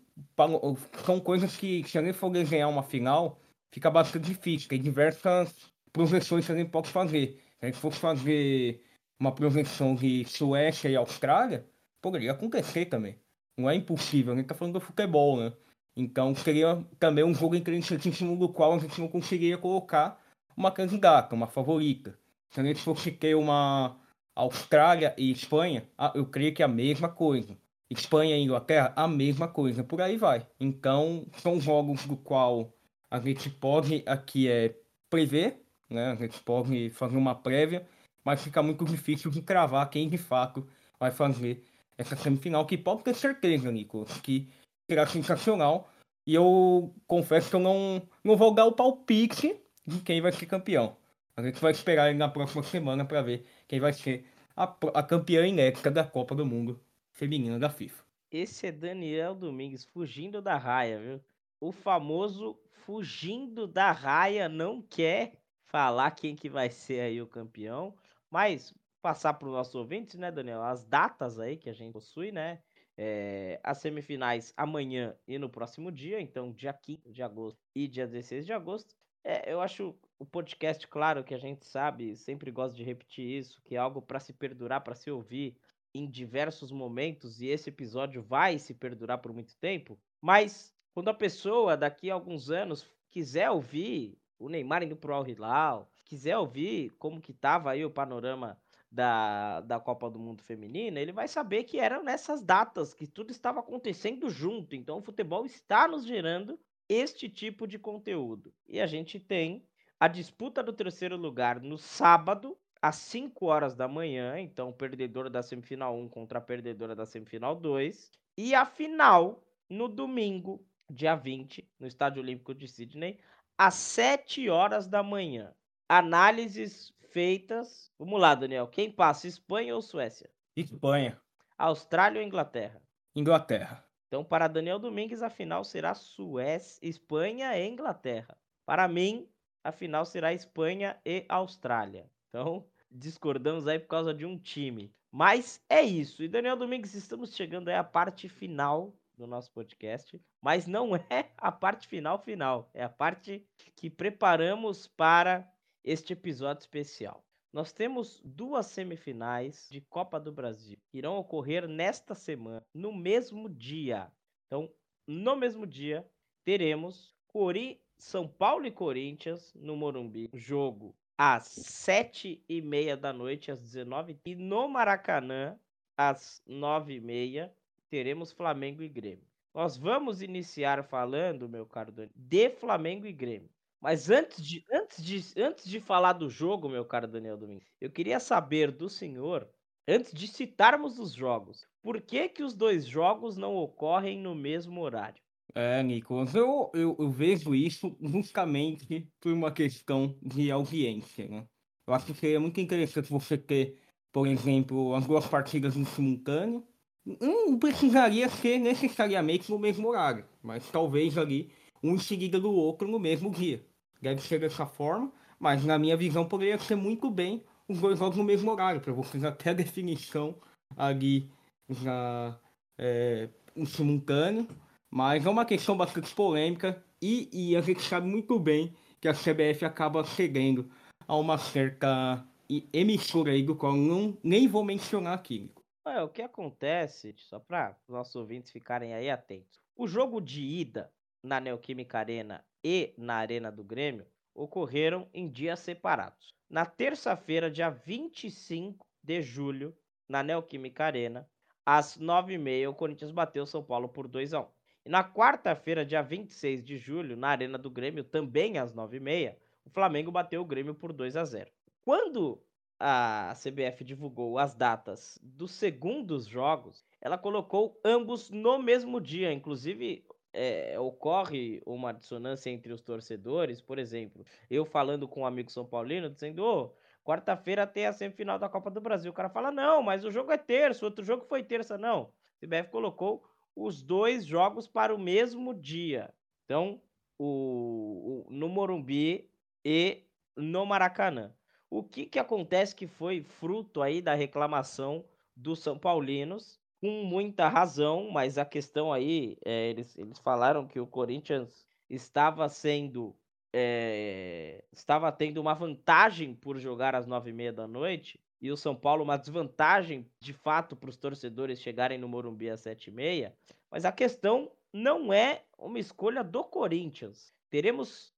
são coisas que, se a gente for desenhar uma final, fica bastante difícil. Tem diversas projeções que a gente pode fazer. Se a gente for fazer uma projeção de Suécia e Austrália, poderia acontecer também. Não é impossível, a gente está falando do futebol, né? Então seria também um jogo interessantíssimo do qual a gente não conseguiria colocar uma candidata, uma favorita. Se a gente fosse ter uma Austrália e Espanha, eu creio que é a mesma coisa. Espanha e Inglaterra, a mesma coisa. Por aí vai. Então, são jogos do qual a gente pode aqui é, prever, né? A gente pode fazer uma prévia, mas fica muito difícil de cravar quem de fato vai fazer essa semifinal, que pode ter certeza, Nicolas, que será sensacional. E eu confesso que eu não, não vou dar o palpite de quem vai ser campeão. A gente vai esperar na próxima semana para ver quem vai ser a, a campeã inédita da Copa do Mundo feminina da FIFA. Esse é Daniel Domingues fugindo da raia, viu? O famoso fugindo da raia não quer falar quem que vai ser aí o campeão, mas passar para os nossos ouvintes, né, Daniel? As datas aí que a gente possui, né? É, as semifinais amanhã e no próximo dia, então dia 15 de agosto e dia 16 de agosto. É, eu acho o podcast, claro, que a gente sabe, sempre gosta de repetir isso, que é algo para se perdurar, para se ouvir em diversos momentos, e esse episódio vai se perdurar por muito tempo. Mas quando a pessoa daqui a alguns anos quiser ouvir o Neymar indo pro Al Hilal, quiser ouvir como que tava aí o panorama da, da Copa do Mundo Feminina, ele vai saber que eram nessas datas, que tudo estava acontecendo junto. Então o futebol está nos gerando este tipo de conteúdo. E a gente tem a disputa do terceiro lugar no sábado, às 5 horas da manhã. Então, perdedor da semifinal 1 contra a perdedora da semifinal 2. E a final no domingo, dia 20, no Estádio Olímpico de Sydney, às 7 horas da manhã. Análises feitas. Vamos lá, Daniel. Quem passa, Espanha ou Suécia? Espanha. Austrália ou Inglaterra? Inglaterra. Então, para Daniel Domingues, a final será Suécia, Espanha e Inglaterra. Para mim, a final será Espanha e Austrália. Então, discordamos aí por causa de um time. Mas é isso. E Daniel Domingues, estamos chegando aí à parte final do nosso podcast, mas não é a parte final final, é a parte que preparamos para este episódio especial. Nós temos duas semifinais de Copa do Brasil que irão ocorrer nesta semana, no mesmo dia. Então, no mesmo dia, teremos Cori... São Paulo e Corinthians no Morumbi. Jogo às sete e meia da noite, às 19 e no Maracanã, às nove e meia, teremos Flamengo e Grêmio. Nós vamos iniciar falando, meu caro Dani, de Flamengo e Grêmio. Mas antes de, antes, de, antes de falar do jogo, meu caro Daniel Domingues, eu queria saber do senhor, antes de citarmos os jogos, por que, que os dois jogos não ocorrem no mesmo horário? É, Nicolas, eu, eu, eu vejo isso justamente por uma questão de audiência, né? Eu acho que seria muito interessante você ter, por exemplo, as duas partidas em simultâneo. Não precisaria ser necessariamente no mesmo horário, mas talvez ali um em seguida do outro no mesmo dia deve ser dessa forma, mas na minha visão poderia ser muito bem os dois jogos no mesmo horário, para vocês até a definição ali já é, em simultâneo, mas é uma questão bastante polêmica e, e a gente sabe muito bem que a CBF acaba cedendo a uma certa emissora aí do qual não, nem vou mencionar aqui. É, o que acontece, só para os nossos ouvintes ficarem aí atentos, o jogo de ida na Neoquímica Arena e na Arena do Grêmio ocorreram em dias separados. Na terça-feira, dia 25 de julho, na Neoquímica Arena, às 9h30, o Corinthians bateu o São Paulo por 2 a 1 E na quarta-feira, dia 26 de julho, na Arena do Grêmio, também às 9h30, o Flamengo bateu o Grêmio por 2 a 0 Quando a CBF divulgou as datas dos segundos jogos, ela colocou ambos no mesmo dia. Inclusive, é, ocorre uma dissonância entre os torcedores, por exemplo, eu falando com um amigo São Paulino, dizendo, ô, quarta-feira tem a semifinal da Copa do Brasil. O cara fala, não, mas o jogo é terça, outro jogo foi terça. Não, o CBF colocou os dois jogos para o mesmo dia. Então, o, o, no Morumbi e no Maracanã. O que, que acontece que foi fruto aí da reclamação dos São Paulinos com muita razão, mas a questão aí, é, eles, eles falaram que o Corinthians estava sendo. É, estava tendo uma vantagem por jogar às nove e meia da noite e o São Paulo uma desvantagem de fato para os torcedores chegarem no Morumbi às sete e meia. Mas a questão não é uma escolha do Corinthians. Teremos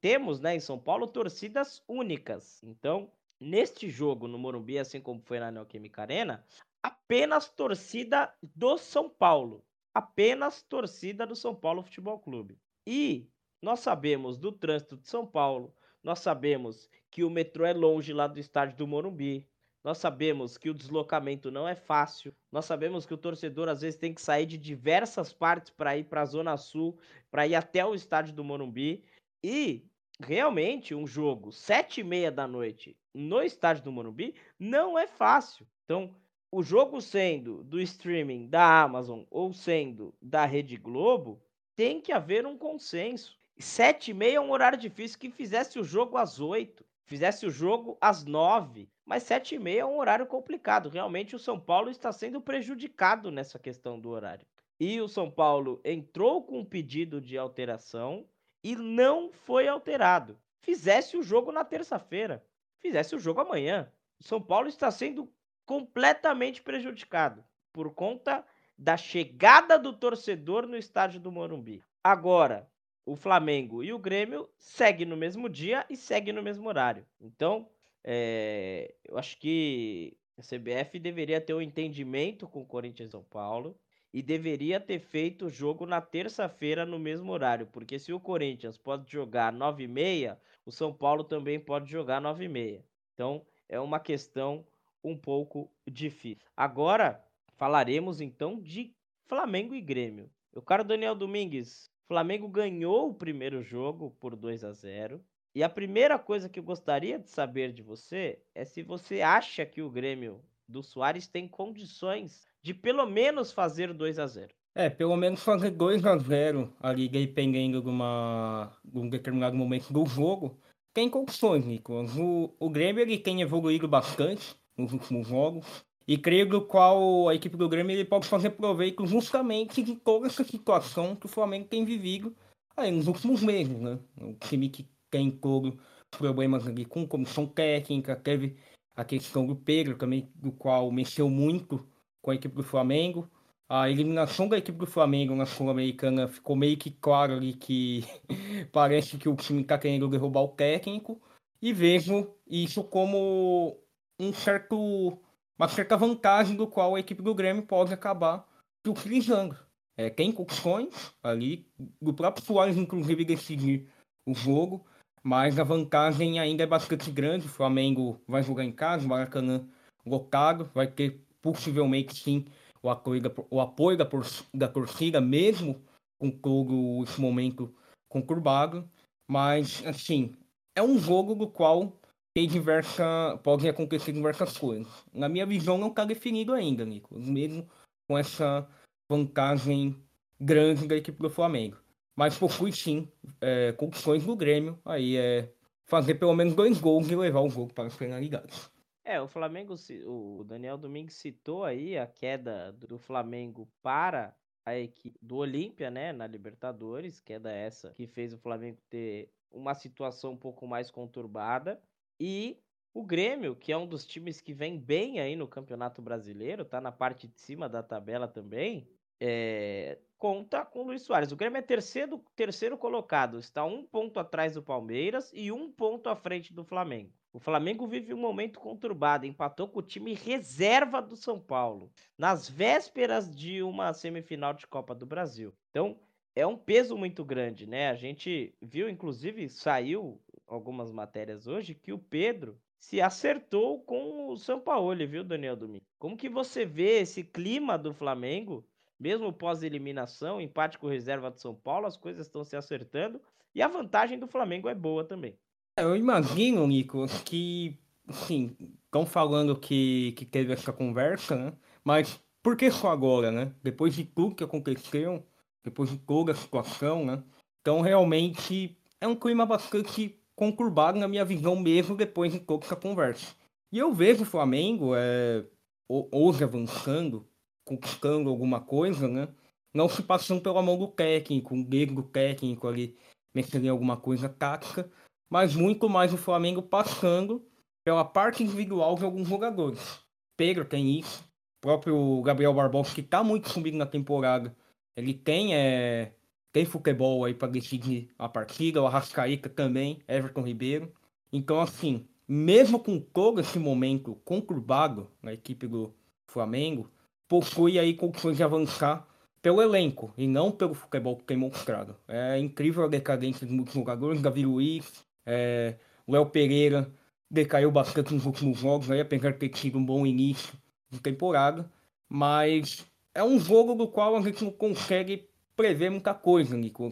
temos, né, em São Paulo torcidas únicas. Então, neste jogo no Morumbi, assim como foi na Neoquímica Arena, apenas torcida do São Paulo. Apenas torcida do São Paulo Futebol Clube. E nós sabemos do trânsito de São Paulo, nós sabemos que o metrô é longe lá do estádio do Morumbi, nós sabemos que o deslocamento não é fácil, nós sabemos que o torcedor às vezes tem que sair de diversas partes para ir para a Zona Sul, para ir até o estádio do Morumbi. E realmente um jogo sete e meia da noite no estádio do Morumbi não é fácil. Então o jogo sendo do streaming da Amazon ou sendo da Rede Globo, tem que haver um consenso. Sete e meia é um horário difícil que fizesse o jogo às oito, fizesse o jogo às nove, mas sete e meia é um horário complicado. Realmente o São Paulo está sendo prejudicado nessa questão do horário. E o São Paulo entrou com um pedido de alteração e não foi alterado. Fizesse o jogo na terça-feira, fizesse o jogo amanhã. O São Paulo está sendo completamente prejudicado por conta da chegada do torcedor no estádio do Morumbi. Agora, o Flamengo e o Grêmio seguem no mesmo dia e seguem no mesmo horário. Então, é, eu acho que a CBF deveria ter um entendimento com o Corinthians e São Paulo e deveria ter feito o jogo na terça-feira no mesmo horário, porque se o Corinthians pode jogar 9 e meia, o São Paulo também pode jogar 9 e meia. Então é uma questão um pouco difícil. Agora falaremos então de Flamengo e Grêmio. O caro Daniel Domingues, Flamengo ganhou o primeiro jogo por 2 a 0. E a primeira coisa que eu gostaria de saber de você é se você acha que o Grêmio do Soares tem condições de pelo menos fazer 2 a 0 É, pelo menos fazer 2 a 0 ali, dependendo de, uma, de um determinado momento do jogo, tem condições, Nicolas. O, o Grêmio ele tem evoluído bastante nos últimos jogos. E creio que qual a equipe do Grêmio ele pode fazer proveito justamente de toda essa situação que o Flamengo tem vivido aí nos últimos meses, né? O time que tem todo problemas ali com comissão técnica, teve a questão do Pedro também, do qual mexeu muito com a equipe do Flamengo. A eliminação da equipe do Flamengo na Sul-Americana ficou meio que claro ali que parece que o time está querendo derrubar o técnico. E vejo isso como um certo, uma certa vantagem do qual a equipe do Grêmio pode acabar utilizando. É, tem condições ali, do próprio Soares, inclusive, decidir o jogo mas a vantagem ainda é bastante grande. O Flamengo vai jogar em casa, o Maracanã lotado, vai ter possivelmente sim o apoio da, o apoio da, da torcida, mesmo com todo esse momento conturbado. Mas, assim, é um jogo do qual tem diversa, pode acontecer diversas coisas. Na minha visão, não está definido ainda, Nico, mesmo com essa vantagem grande da equipe do Flamengo mas possui sim é, condições do Grêmio aí é fazer pelo menos dois gols e levar o jogo para os penalidades. É, o Flamengo, o Daniel Domingues citou aí a queda do Flamengo para a equipe do Olímpia, né, na Libertadores, queda essa que fez o Flamengo ter uma situação um pouco mais conturbada e o Grêmio, que é um dos times que vem bem aí no Campeonato Brasileiro, tá na parte de cima da tabela também, é, conta com o Luiz Soares. O Grêmio é terceiro, terceiro colocado, está um ponto atrás do Palmeiras e um ponto à frente do Flamengo. O Flamengo vive um momento conturbado, empatou com o time reserva do São Paulo, nas vésperas de uma semifinal de Copa do Brasil. Então, é um peso muito grande, né? A gente viu, inclusive, saiu algumas matérias hoje que o Pedro se acertou com o São Paulo, viu, Daniel Domingo? Como que você vê esse clima do Flamengo mesmo pós-eliminação, empate com reserva de São Paulo, as coisas estão se acertando e a vantagem do Flamengo é boa também. É, eu imagino, Nico, que, sim, estão falando que, que teve essa conversa, né? Mas por que só agora, né? Depois de tudo que aconteceu, depois de toda a situação, né? Então, realmente, é um clima bastante conturbado na minha visão mesmo depois de toda essa conversa. E eu vejo o Flamengo é, hoje avançando, conquistando alguma coisa, né? Não se passando pela mão do técnico, um dedo do técnico ali mexendo em alguma coisa tática, mas muito mais o Flamengo passando pela parte individual de alguns jogadores. Pedro tem isso, o próprio Gabriel Barbosa, que está muito subido na temporada, ele tem, é, tem futebol aí para decidir a partida, o Arrascaíca também, Everton Ribeiro. Então, assim, mesmo com todo esse momento conturbado na equipe do Flamengo, possui aí condições de avançar pelo elenco e não pelo futebol que tem mostrado. É incrível a decadência de muitos jogadores, Davi Luiz, é, Léo Pereira decaiu bastante nos últimos jogos, aí, apesar de ter tido um bom início de temporada, mas é um jogo do qual a gente não consegue prever muita coisa, Nico,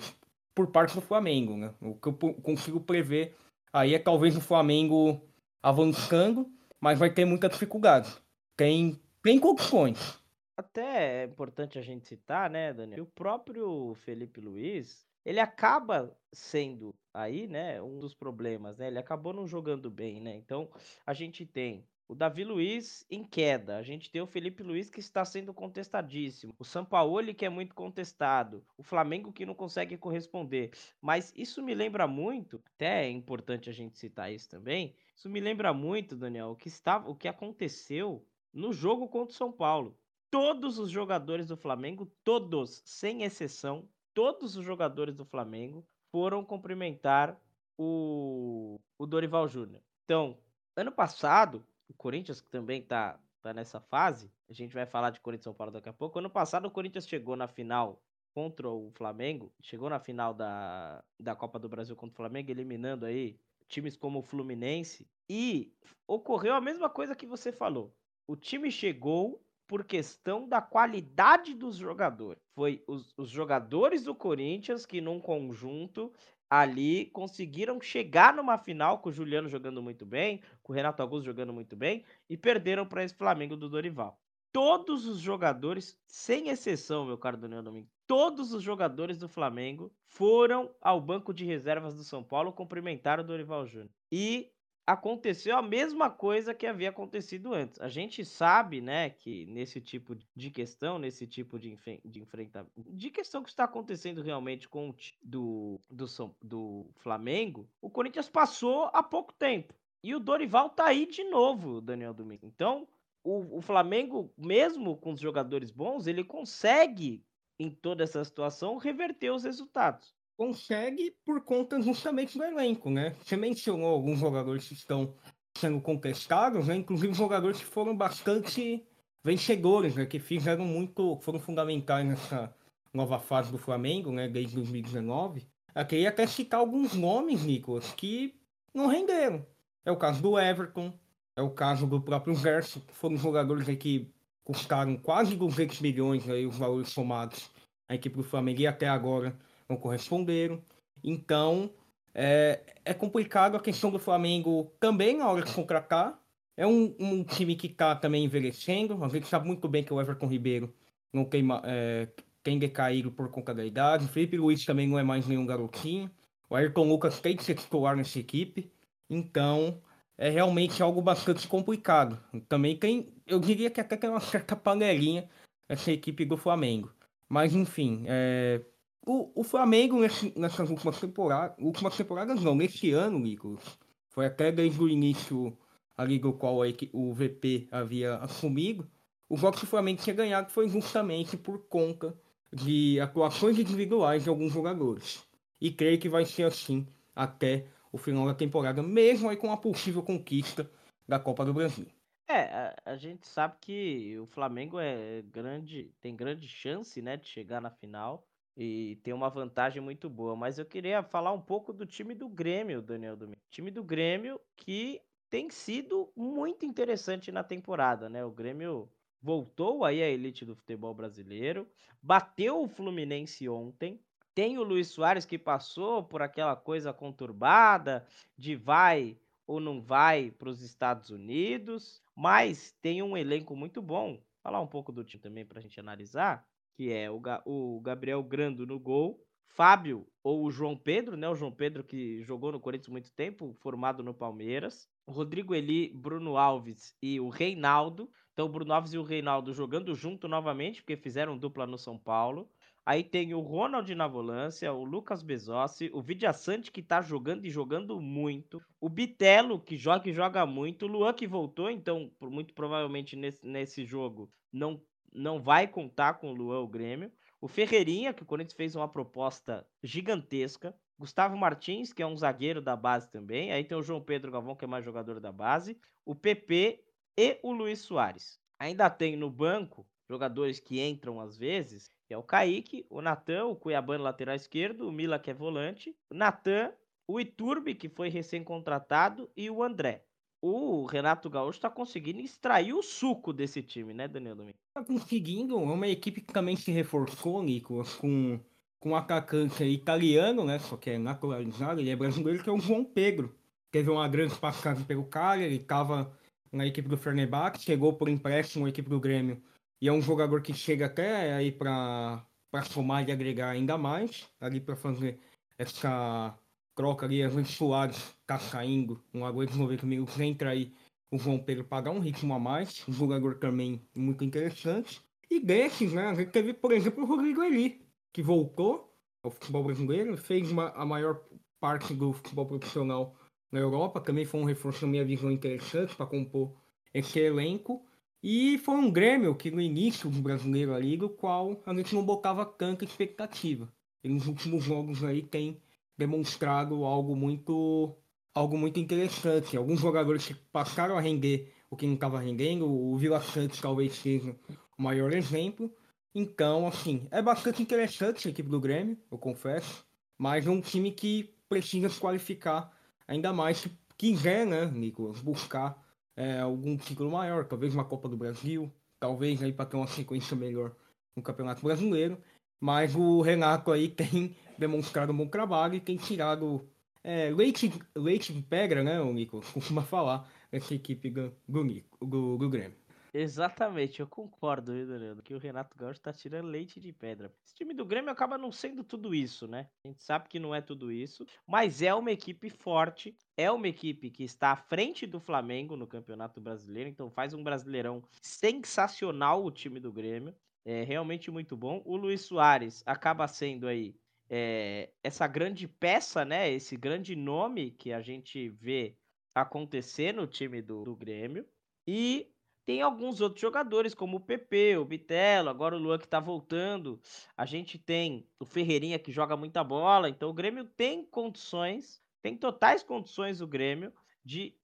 por parte do Flamengo. Né? O que eu consigo prever aí é talvez o Flamengo avançando, mas vai ter muita dificuldade. Tem, tem condições, até é importante a gente citar, né, Daniel? O próprio Felipe Luiz, ele acaba sendo aí, né, um dos problemas, né? Ele acabou não jogando bem, né? Então, a gente tem o Davi Luiz em queda. A gente tem o Felipe Luiz que está sendo contestadíssimo. O Sampaoli que é muito contestado. O Flamengo que não consegue corresponder. Mas isso me lembra muito, até é importante a gente citar isso também. Isso me lembra muito, Daniel, o que estava, o que aconteceu no jogo contra o São Paulo todos os jogadores do Flamengo, todos, sem exceção, todos os jogadores do Flamengo foram cumprimentar o, o Dorival Júnior. Então, ano passado, o Corinthians, também está tá nessa fase. A gente vai falar de Corinthians São Paulo daqui a pouco. Ano passado o Corinthians chegou na final contra o Flamengo, chegou na final da, da Copa do Brasil contra o Flamengo, eliminando aí times como o Fluminense. E ocorreu a mesma coisa que você falou. O time chegou por questão da qualidade dos jogadores. Foi os, os jogadores do Corinthians que, num conjunto, ali conseguiram chegar numa final com o Juliano jogando muito bem, com o Renato Augusto jogando muito bem e perderam para esse Flamengo do Dorival. Todos os jogadores, sem exceção, meu caro Daniel Domingo, todos os jogadores do Flamengo foram ao banco de reservas do São Paulo cumprimentar o Dorival Júnior. E aconteceu a mesma coisa que havia acontecido antes. A gente sabe, né, que nesse tipo de questão, nesse tipo de, de enfrentamento, de questão que está acontecendo realmente com o do, do, do Flamengo, o Corinthians passou há pouco tempo. E o Dorival tá aí de novo, Daniel Domingo. Então, o, o Flamengo, mesmo com os jogadores bons, ele consegue, em toda essa situação, reverter os resultados consegue por conta justamente do elenco, né? Você mencionou alguns jogadores que estão sendo contestados, né? Inclusive jogadores que foram bastante vencedores, né? Que fizeram muito, foram fundamentais nessa nova fase do Flamengo, né? Desde 2019. Eu queria até citar alguns nomes, Nicolas, que não renderam. É o caso do Everton, é o caso do próprio Gerson, que foram jogadores que custaram quase 200 milhões aí os valores somados a equipe do Flamengo e até agora não corresponderam. Então, é, é complicado a questão do Flamengo também na hora de contratar. É um, um time que está também envelhecendo. A gente sabe muito bem que o Everton Ribeiro não tem, é, tem decaído por conta da idade. O Felipe Luiz também não é mais nenhum garotinho. O Ayrton Lucas tem que ser titular nessa equipe. Então, é realmente algo bastante complicado. Também tem, eu diria que até tem uma certa panelinha essa equipe do Flamengo. Mas, enfim, é, o, o Flamengo, nesse, nessas últimas temporadas, últimas não, nesse ano, Nicolas, foi até desde o início ali do qual o VP havia assumido, o voto que o Flamengo tinha ganhado foi justamente por conta de atuações individuais de alguns jogadores. E creio que vai ser assim até o final da temporada, mesmo aí com a possível conquista da Copa do Brasil. É, a, a, gente sabe que o Flamengo é grande, tem grande chance, né, de chegar na final e tem uma vantagem muito boa. Mas eu queria falar um pouco do time do Grêmio, Daniel Domingo. Time do Grêmio que tem sido muito interessante na temporada, né? O Grêmio voltou aí à elite do futebol brasileiro, bateu o Fluminense ontem. Tem o Luiz Soares que passou por aquela coisa conturbada de vai ou não vai para os Estados Unidos, mas tem um elenco muito bom. Falar um pouco do time também para a gente analisar que é o, Ga o Gabriel Grando no gol, Fábio ou o João Pedro, né? O João Pedro que jogou no Corinthians muito tempo, formado no Palmeiras. O Rodrigo Eli, Bruno Alves e o Reinaldo. Então, o Bruno Alves e o Reinaldo jogando junto novamente, porque fizeram dupla no São Paulo. Aí tem o Ronald na volância, o Lucas Bezossi, o Vidiaçante que tá jogando e jogando muito, o Bitelo que joga e joga muito, o Luan que voltou, então muito provavelmente nesse, nesse jogo não não vai contar com o Luan, o Grêmio. O Ferreirinha, que o Corinthians fez uma proposta gigantesca. Gustavo Martins, que é um zagueiro da base também. Aí tem o João Pedro Galvão, que é mais jogador da base. O PP e o Luiz Soares. Ainda tem no banco jogadores que entram às vezes, que é o Kaique, o Natan, o Cuiabano lateral esquerdo, o Mila que é volante, o Natan, o Iturbe, que foi recém-contratado, e o André o Renato Gaúcho está conseguindo extrair o suco desse time, né, Daniel Domingues? Está conseguindo, é uma equipe que também se reforçou, Nico, com, com um atacante italiano, né, só que é naturalizado, ele é brasileiro, que é o João Pedro. Teve uma grande passagem pelo cara, ele estava na equipe do Fernebach, chegou por empréstimo na equipe do Grêmio, e é um jogador que chega até aí para somar e agregar ainda mais, ali para fazer essa troca ali, vezes Soares tá saindo, um aguento 90 minutos, entra aí o João Pedro para dar um ritmo a mais, um jogador também muito interessante. E desses, né, a gente teve, por exemplo, o Rodrigo Eli, que voltou ao futebol brasileiro, fez uma, a maior parte do futebol profissional na Europa, também foi um reforço na minha visão interessante para compor esse elenco. E foi um Grêmio que no início do brasileiro ali, do qual a gente não botava tanta expectativa. E nos últimos jogos aí tem demonstrado algo muito algo muito interessante. Alguns jogadores que passaram a render o que não estava rendendo. O Vila Santos talvez seja o maior exemplo. Então, assim, é bastante interessante a equipe do Grêmio, eu confesso. Mas é um time que precisa se qualificar ainda mais se quiser, né, Nicolas, buscar é, algum título maior, talvez uma Copa do Brasil, talvez aí para ter uma sequência melhor no Campeonato Brasileiro. Mas o Renato aí tem demonstrado um bom trabalho e tem tirado é, leite, leite de pedra, né, o Nico? Costuma falar essa equipe do, do, do Grêmio. Exatamente, eu concordo, viu, que o Renato Gaúcho tá tirando leite de pedra. Esse time do Grêmio acaba não sendo tudo isso, né? A gente sabe que não é tudo isso, mas é uma equipe forte, é uma equipe que está à frente do Flamengo no Campeonato Brasileiro, então faz um brasileirão sensacional o time do Grêmio. É realmente muito bom. O Luiz Soares acaba sendo aí é, essa grande peça, né? Esse grande nome que a gente vê acontecer no time do, do Grêmio. E tem alguns outros jogadores, como o PP, o Bitelo, agora o Luan que tá voltando. A gente tem o Ferreirinha que joga muita bola. Então o Grêmio tem condições, tem totais condições o Grêmio de,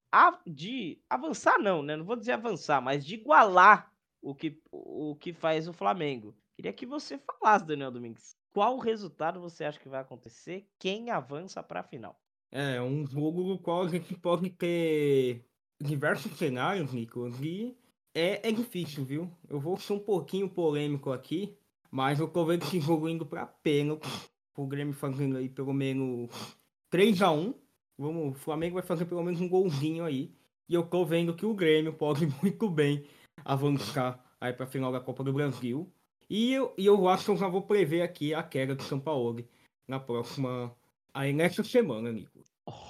de avançar, não, né? Não vou dizer avançar, mas de igualar o que, o que faz o Flamengo. Queria que você falasse, Daniel Domingues. Qual resultado você acha que vai acontecer? Quem avança para a final? É um jogo no qual a gente pode ter diversos cenários, Nicolas, e é, é difícil, viu? Eu vou ser um pouquinho polêmico aqui, mas eu tô vendo esse jogo indo pra pênalti. O Grêmio fazendo aí pelo menos 3 a 1 Vamos, o Flamengo vai fazer pelo menos um golzinho aí. E eu tô vendo que o Grêmio pode muito bem avançar aí pra final da Copa do Brasil. E eu, e eu acho que eu já vou prever aqui a queda do São Paulo na próxima. Aí nessa semana, Nico.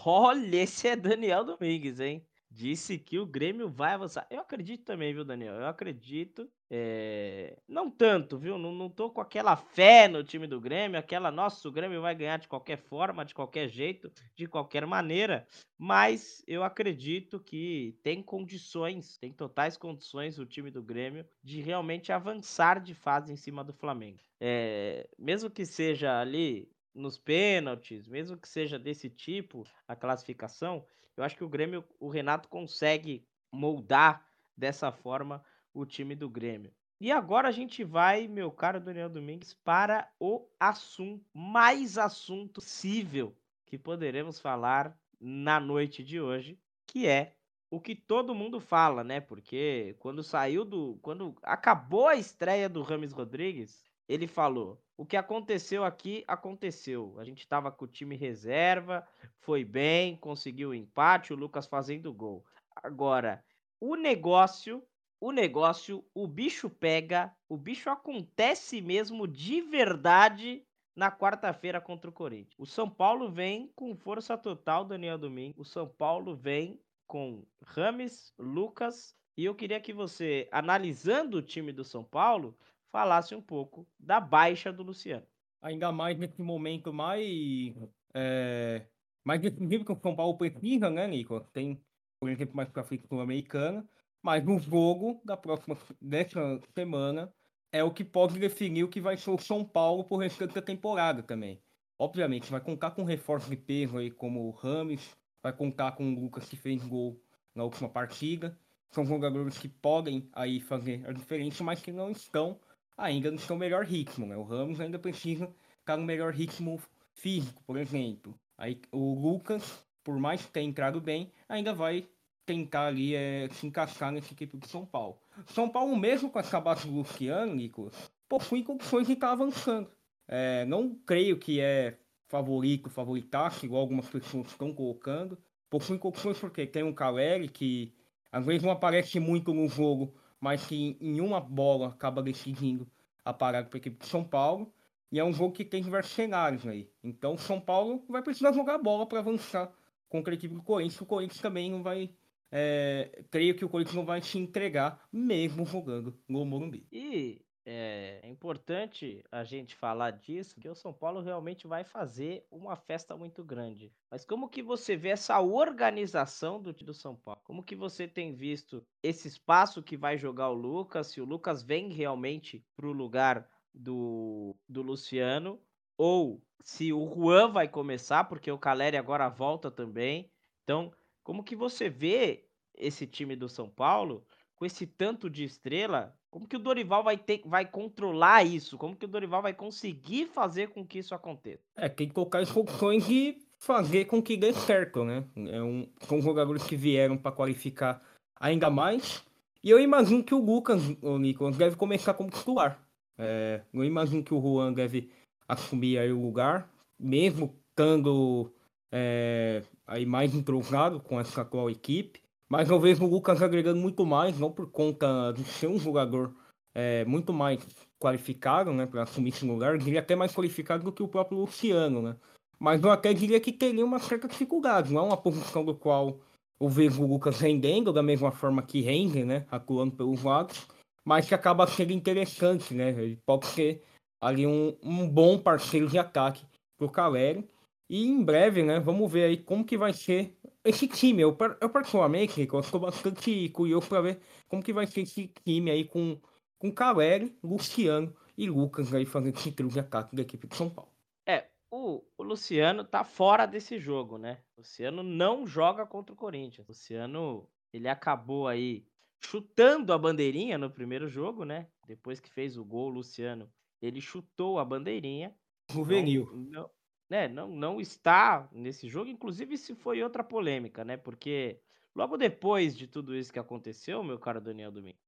Olha, esse é Daniel Domingues, hein? Disse que o Grêmio vai avançar. Eu acredito também, viu, Daniel? Eu acredito. É... Não tanto, viu? Não, não tô com aquela fé no time do Grêmio, aquela, nossa, o Grêmio vai ganhar de qualquer forma, de qualquer jeito, de qualquer maneira. Mas eu acredito que tem condições, tem totais condições o time do Grêmio de realmente avançar de fase em cima do Flamengo. É... Mesmo que seja ali nos pênaltis, mesmo que seja desse tipo a classificação, eu acho que o Grêmio, o Renato consegue moldar dessa forma o time do Grêmio. E agora a gente vai, meu caro Daniel Domingues, para o assunto, mais assunto possível que poderemos falar na noite de hoje, que é o que todo mundo fala, né? Porque quando saiu do. Quando acabou a estreia do Rames Rodrigues, ele falou: o que aconteceu aqui, aconteceu. A gente estava com o time reserva, foi bem, conseguiu o empate, o Lucas fazendo gol. Agora, o negócio, o negócio, o bicho pega, o bicho acontece mesmo de verdade na quarta-feira contra o Corinthians. O São Paulo vem com força total, Daniel Domingo. O São Paulo vem com Rames, Lucas, e eu queria que você, analisando o time do São Paulo, falasse um pouco da baixa do Luciano. Ainda mais nesse momento mais, é, mais decisivo que o São Paulo precisa, né, Nico? Tem, por exemplo, mais para frente sul-americana, mas o jogo da próxima dessa semana é o que pode definir o que vai ser o São Paulo por restante da temporada também. Obviamente, vai contar com reforço de peso aí como o Rames, vai contar com o Lucas que fez gol na última partida. São jogadores que podem aí fazer a diferença, mas que não estão ainda no seu melhor ritmo, né? O Ramos ainda precisa estar no melhor ritmo físico, por exemplo. Aí o Lucas, por mais que tenha entrado bem, ainda vai tentar ali é, se encaixar nesse equipe de São Paulo. São Paulo, mesmo com essa base do Luciano, Nicolas, possui condições de estar avançando. É, não creio que é favorito, favoritaço, igual algumas pessoas estão colocando. Possui condições porque tem um Caleri que às vezes não aparece muito no jogo, mas que em uma bola acaba decidindo a parada para a equipe de São Paulo. E é um jogo que tem diversos cenários aí. Então São Paulo vai precisar jogar bola para avançar contra a equipe do Corinthians. O Corinthians também não vai. É, creio que o Corinthians não vai se entregar, mesmo jogando no Morumbi. E é, é, importante a gente falar disso, que o São Paulo realmente vai fazer uma festa muito grande. Mas como que você vê essa organização do, do São Paulo? Como que você tem visto esse espaço que vai jogar o Lucas? Se o Lucas vem realmente para o lugar do, do Luciano, ou se o Juan vai começar, porque o Caleri agora volta também. Então, como que você vê esse time do São Paulo, com esse tanto de estrela, como que o Dorival vai ter, vai controlar isso? Como que o Dorival vai conseguir fazer com que isso aconteça? É, tem que colocar funções de fazer com que dê certo, né? É um, são jogadores que vieram para qualificar ainda mais. E eu imagino que o Lucas, o Nicolas, deve começar como titular. É, eu imagino que o Juan deve assumir aí o lugar, mesmo estando é, aí mais entrosado com essa atual equipe. Mas eu vejo o Lucas agregando muito mais, não por conta de ser um jogador é, muito mais qualificado, né, para assumir esse lugar, diria até mais qualificado do que o próprio Luciano, né. Mas eu até diria que teria uma certa dificuldade, não é uma posição do qual eu vejo o Lucas rendendo da mesma forma que rende, né, atuando pelos lados, mas que acaba sendo interessante, né, ele pode ser ali um, um bom parceiro de ataque para o Caleri. E em breve, né, vamos ver aí como que vai ser esse time. Eu, eu particularmente, eu estou bastante curioso para ver como que vai ser esse time aí com, com Caleri, Luciano e Lucas aí fazendo esse trio de ataque da equipe de São Paulo. É, o, o Luciano tá fora desse jogo, né? O Luciano não joga contra o Corinthians. O Luciano, ele acabou aí chutando a bandeirinha no primeiro jogo, né? Depois que fez o gol, o Luciano, ele chutou a bandeirinha. Juvenil. Não, não, né, não, não está nesse jogo. Inclusive, isso foi outra polêmica, né? Porque logo depois de tudo isso que aconteceu, meu caro Daniel Domingo,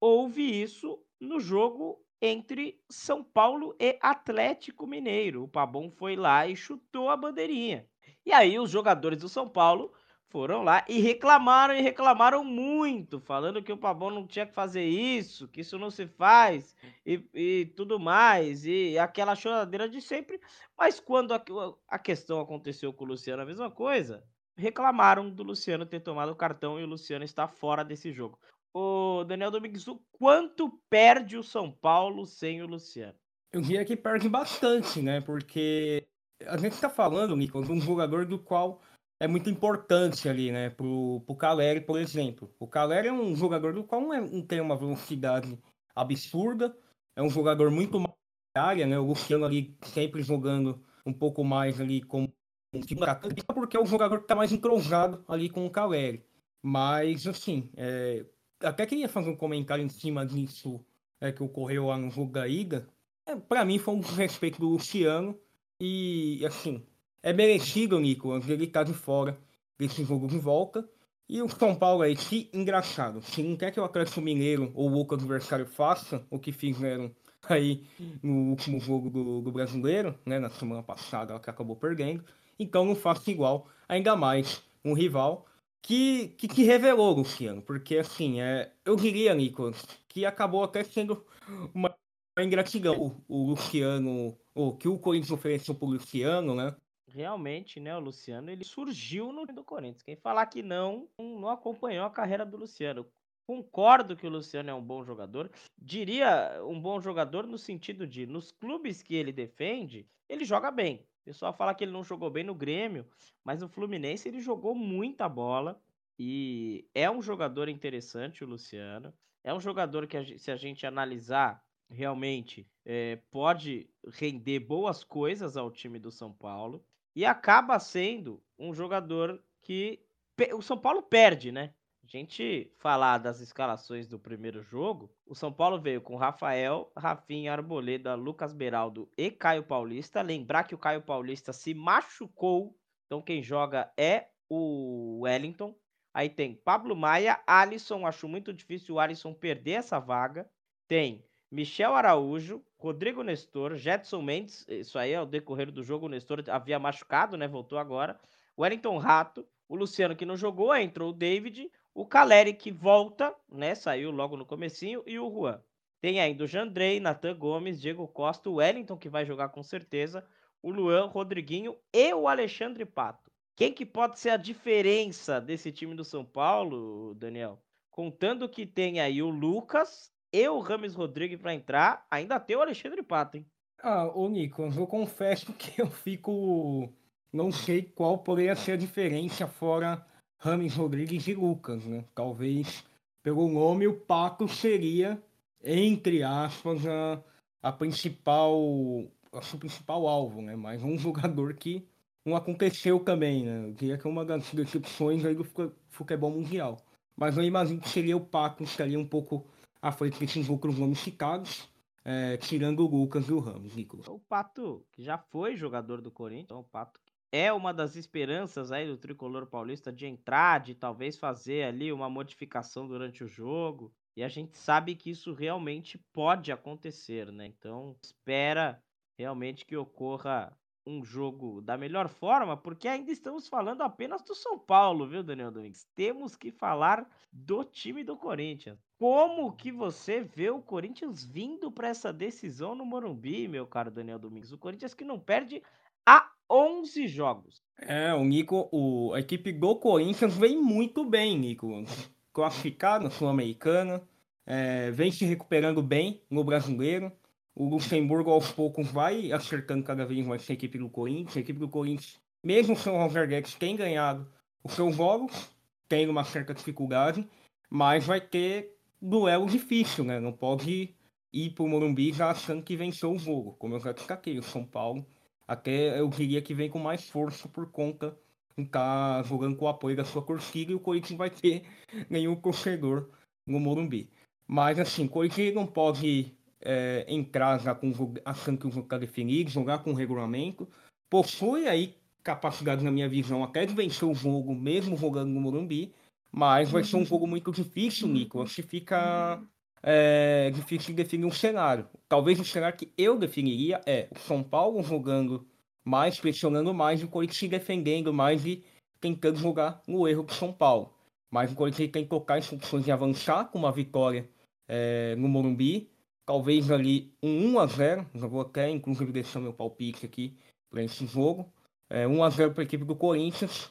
houve isso no jogo entre São Paulo e Atlético Mineiro. O Pabon foi lá e chutou a bandeirinha. E aí os jogadores do São Paulo foram lá e reclamaram e reclamaram muito, falando que o Pabon não tinha que fazer isso, que isso não se faz e, e tudo mais, e aquela choradeira de sempre. Mas quando a, a questão aconteceu com o Luciano, a mesma coisa, reclamaram do Luciano ter tomado o cartão e o Luciano está fora desse jogo. O Daniel Domingues, o quanto perde o São Paulo sem o Luciano? Eu diria que perde bastante, né? Porque a gente está falando, Nico, de um jogador do qual é muito importante ali, né? Pro, pro Caleri, por exemplo. O Caleri é um jogador do qual não, é, não tem uma velocidade absurda, é um jogador muito mais área, né? O Luciano ali sempre jogando um pouco mais ali como um atacante, porque é um jogador que está mais entrosado ali com o Caleri. Mas, assim, é... até queria fazer um comentário em cima disso é, que ocorreu lá no jogo da ida. É, para mim foi um respeito do Luciano e, assim, é merecido, Nicolas, ele tá de fora. Desse jogo de volta. E o São Paulo aí, que engraçado, se não quer que o Atlético Mineiro ou o outro adversário faça o que fizeram aí no último jogo do, do brasileiro, né, na semana passada, que acabou perdendo, então não faça igual, ainda mais um rival que, que, que revelou, Luciano, porque assim, é, eu diria, Nicolas, que acabou até sendo uma ingratidão. O, o Luciano, o que o Corinthians ofereceu pro Luciano, né, realmente, né, o Luciano, ele surgiu no do Corinthians. Quem falar que não, não acompanhou a carreira do Luciano. Concordo que o Luciano é um bom jogador. Diria um bom jogador no sentido de, nos clubes que ele defende, ele joga bem. O pessoal fala que ele não jogou bem no Grêmio, mas no Fluminense ele jogou muita bola. E é um jogador interessante, o Luciano. É um jogador que, se a gente analisar realmente, é, pode render boas coisas ao time do São Paulo e acaba sendo um jogador que o São Paulo perde, né? A gente falar das escalações do primeiro jogo, o São Paulo veio com Rafael, Rafinha, Arboleda, Lucas Beraldo e Caio Paulista. Lembrar que o Caio Paulista se machucou, então quem joga é o Wellington. Aí tem Pablo Maia, Alisson, acho muito difícil o Alisson perder essa vaga. Tem Michel Araújo, Rodrigo Nestor, Jetson Mendes, isso aí é o decorrer do jogo, o Nestor havia machucado, né? Voltou agora. Wellington Rato, o Luciano que não jogou, entrou o David, o Caleri que volta, né? Saiu logo no comecinho, e o Juan. Tem ainda o Jandrei, Natan Gomes, Diego Costa, o Wellington que vai jogar com certeza, o Luan, Rodriguinho e o Alexandre Pato. Quem que pode ser a diferença desse time do São Paulo, Daniel? Contando que tem aí o Lucas, e o Rames Rodrigues para entrar, ainda tem o Alexandre Pato, hein? Ah, ô Nico, eu confesso que eu fico. Não sei qual poderia ser a diferença fora Rames Rodrigues e Lucas, né? Talvez pelo nome o Pato seria, entre aspas, a, a principal. o principal alvo, né? Mas um jogador que não aconteceu também, né? Eu diria que é uma das decepções aí do futebol mundial. mas eu imagino que seria o que estaria um pouco à frente desses outros nomes citados, é, tirando o Lucas e o Ramos, Nicolas. O Pato, que já foi jogador do Corinthians, então o Pato é uma das esperanças aí do tricolor paulista de entrar, de talvez fazer ali uma modificação durante o jogo. E a gente sabe que isso realmente pode acontecer, né? Então, espera realmente que ocorra um jogo da melhor forma, porque ainda estamos falando apenas do São Paulo, viu, Daniel Domingues? Temos que falar do time do Corinthians. Como que você vê o Corinthians vindo para essa decisão no Morumbi, meu caro Daniel Domingues? O Corinthians que não perde há 11 jogos. É, o Nico, o, a equipe do Corinthians vem muito bem, Nico. Classificado Sul-Americana, é, vem se recuperando bem no brasileiro. O Luxemburgo aos poucos vai acertando cada vez mais a equipe do Corinthians. A equipe do Corinthians, mesmo sem o Roger Guedes, tem ganhado os seus jogos, tem uma certa dificuldade, mas vai ter duelo difícil, né? Não pode ir pro Morumbi já achando que venceu o jogo, como eu já destaquei. O São Paulo, até eu diria que vem com mais força por conta de estar tá jogando com o apoio da sua torcida e o Corinthians vai ter nenhum torcedor no Morumbi. Mas assim, o Corinthians não pode é, entrar já com achando que o jogo está definido, jogar com o regulamento. Possui aí capacidade, na minha visão, até de vencer o jogo, mesmo jogando no Morumbi, mas vai ser um jogo muito difícil, Nicolas, se fica é, difícil de definir um cenário. Talvez o cenário que eu definiria é o São Paulo jogando mais, pressionando mais, e o Corinthians se defendendo mais e tentando jogar no erro do São Paulo. Mas o Corinthians tem que tocar instruções de avançar com uma vitória é, no Morumbi, talvez ali um 1 a 0 já vou até inclusive deixar meu palpite aqui para esse jogo. É, 1 a 0 para a equipe do Corinthians.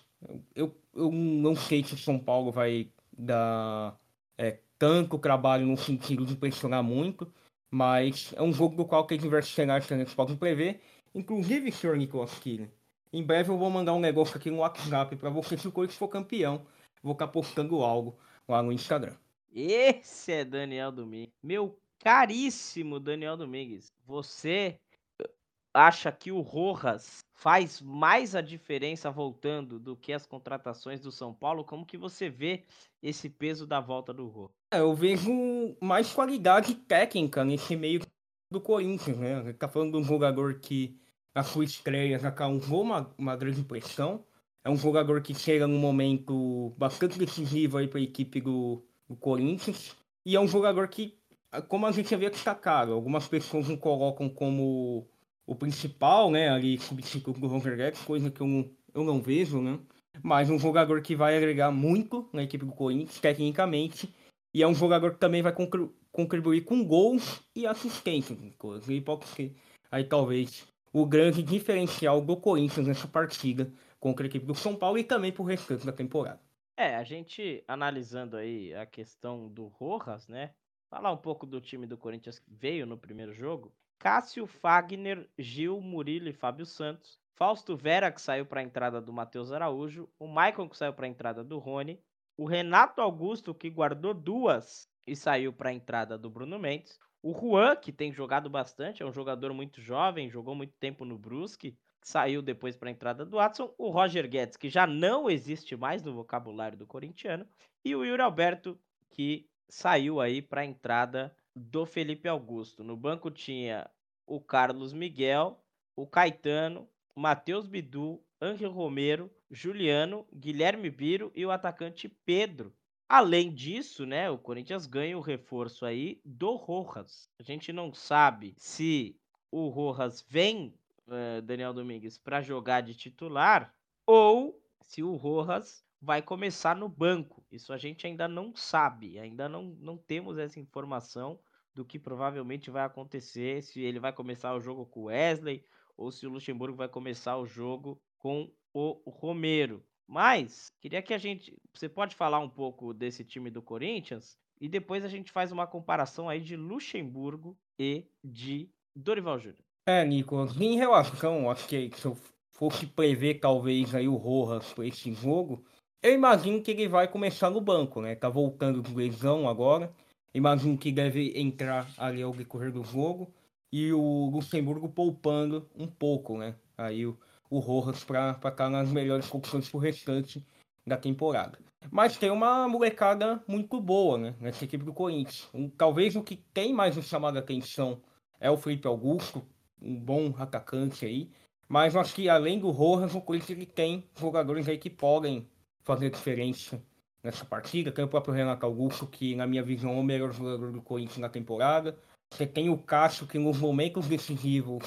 Eu, eu não sei se o São Paulo vai dar é, tanto trabalho no sentido de pressionar muito, mas é um jogo do qual tem diversos cenários que a pode prever. Inclusive, senhor Nicolas Killing, em breve eu vou mandar um negócio aqui no WhatsApp para você se o Corinthians for campeão. Vou ficar postando algo lá no Instagram. Esse é Daniel Domingues. Meu caríssimo Daniel Domingues, você acha que o Rojas faz mais a diferença voltando do que as contratações do São Paulo? Como que você vê esse peso da volta do Rojas? É, eu vejo mais qualidade técnica nesse meio do Corinthians, né? Ele tá falando de um jogador que na sua estreia já causou uma, uma grande pressão. É um jogador que chega num momento bastante decisivo aí para a equipe do, do Corinthians. E é um jogador que como a gente havia destacado, algumas pessoas não colocam como o principal, né, ali substituto do Roger Guedes, coisa que eu não, eu não vejo, né, mas um jogador que vai agregar muito na equipe do Corinthians, tecnicamente, e é um jogador que também vai contribuir com gols e assistências, e pode ser aí talvez o grande diferencial do Corinthians nessa partida contra a equipe do São Paulo e também pro restante da temporada. É, a gente analisando aí a questão do Rojas, né? Falar um pouco do time do Corinthians que veio no primeiro jogo. Cássio, Fagner, Gil, Murilo e Fábio Santos. Fausto Vera, que saiu para a entrada do Matheus Araújo. O Maicon, que saiu para a entrada do Rony. O Renato Augusto, que guardou duas e saiu para a entrada do Bruno Mendes. O Juan, que tem jogado bastante, é um jogador muito jovem, jogou muito tempo no Brusque, saiu depois para a entrada do Watson. O Roger Guedes, que já não existe mais no vocabulário do corintiano. E o Yuri Alberto, que saiu aí para a entrada do Felipe Augusto. No banco tinha o Carlos Miguel, o Caetano, Matheus Bidu, Ángel Romero, Juliano, Guilherme Biro e o atacante Pedro. Além disso, né, o Corinthians ganha o reforço aí do Rojas. A gente não sabe se o Rojas vem, uh, Daniel Domingues, para jogar de titular ou se o Rojas vai começar no banco. Isso a gente ainda não sabe, ainda não, não temos essa informação do que provavelmente vai acontecer, se ele vai começar o jogo com o Wesley ou se o Luxemburgo vai começar o jogo com o Romero. Mas queria que a gente, você pode falar um pouco desse time do Corinthians e depois a gente faz uma comparação aí de Luxemburgo e de Dorival Júnior. É, Nicolas, em relação, acho que se eu fosse prever talvez aí o Rojas para esse jogo, eu imagino que ele vai começar no banco, né? Tá voltando de lesão agora. Imagino que deve entrar ali ao decorrer do jogo. E o Luxemburgo poupando um pouco, né? Aí o, o Rojas para estar nas melhores condições pro restante da temporada. Mas tem uma molecada muito boa, né? Nessa equipe do Corinthians. Um, talvez o que tem mais chamado a atenção é o Felipe Augusto, um bom atacante aí. Mas acho que além do Rojas, o Corinthians ele tem jogadores aí que podem fazer diferença nessa partida. Tem o próprio Renato Augusto, que na minha visão é o melhor jogador do Corinthians na temporada. Você tem o Cássio, que nos momentos decisivos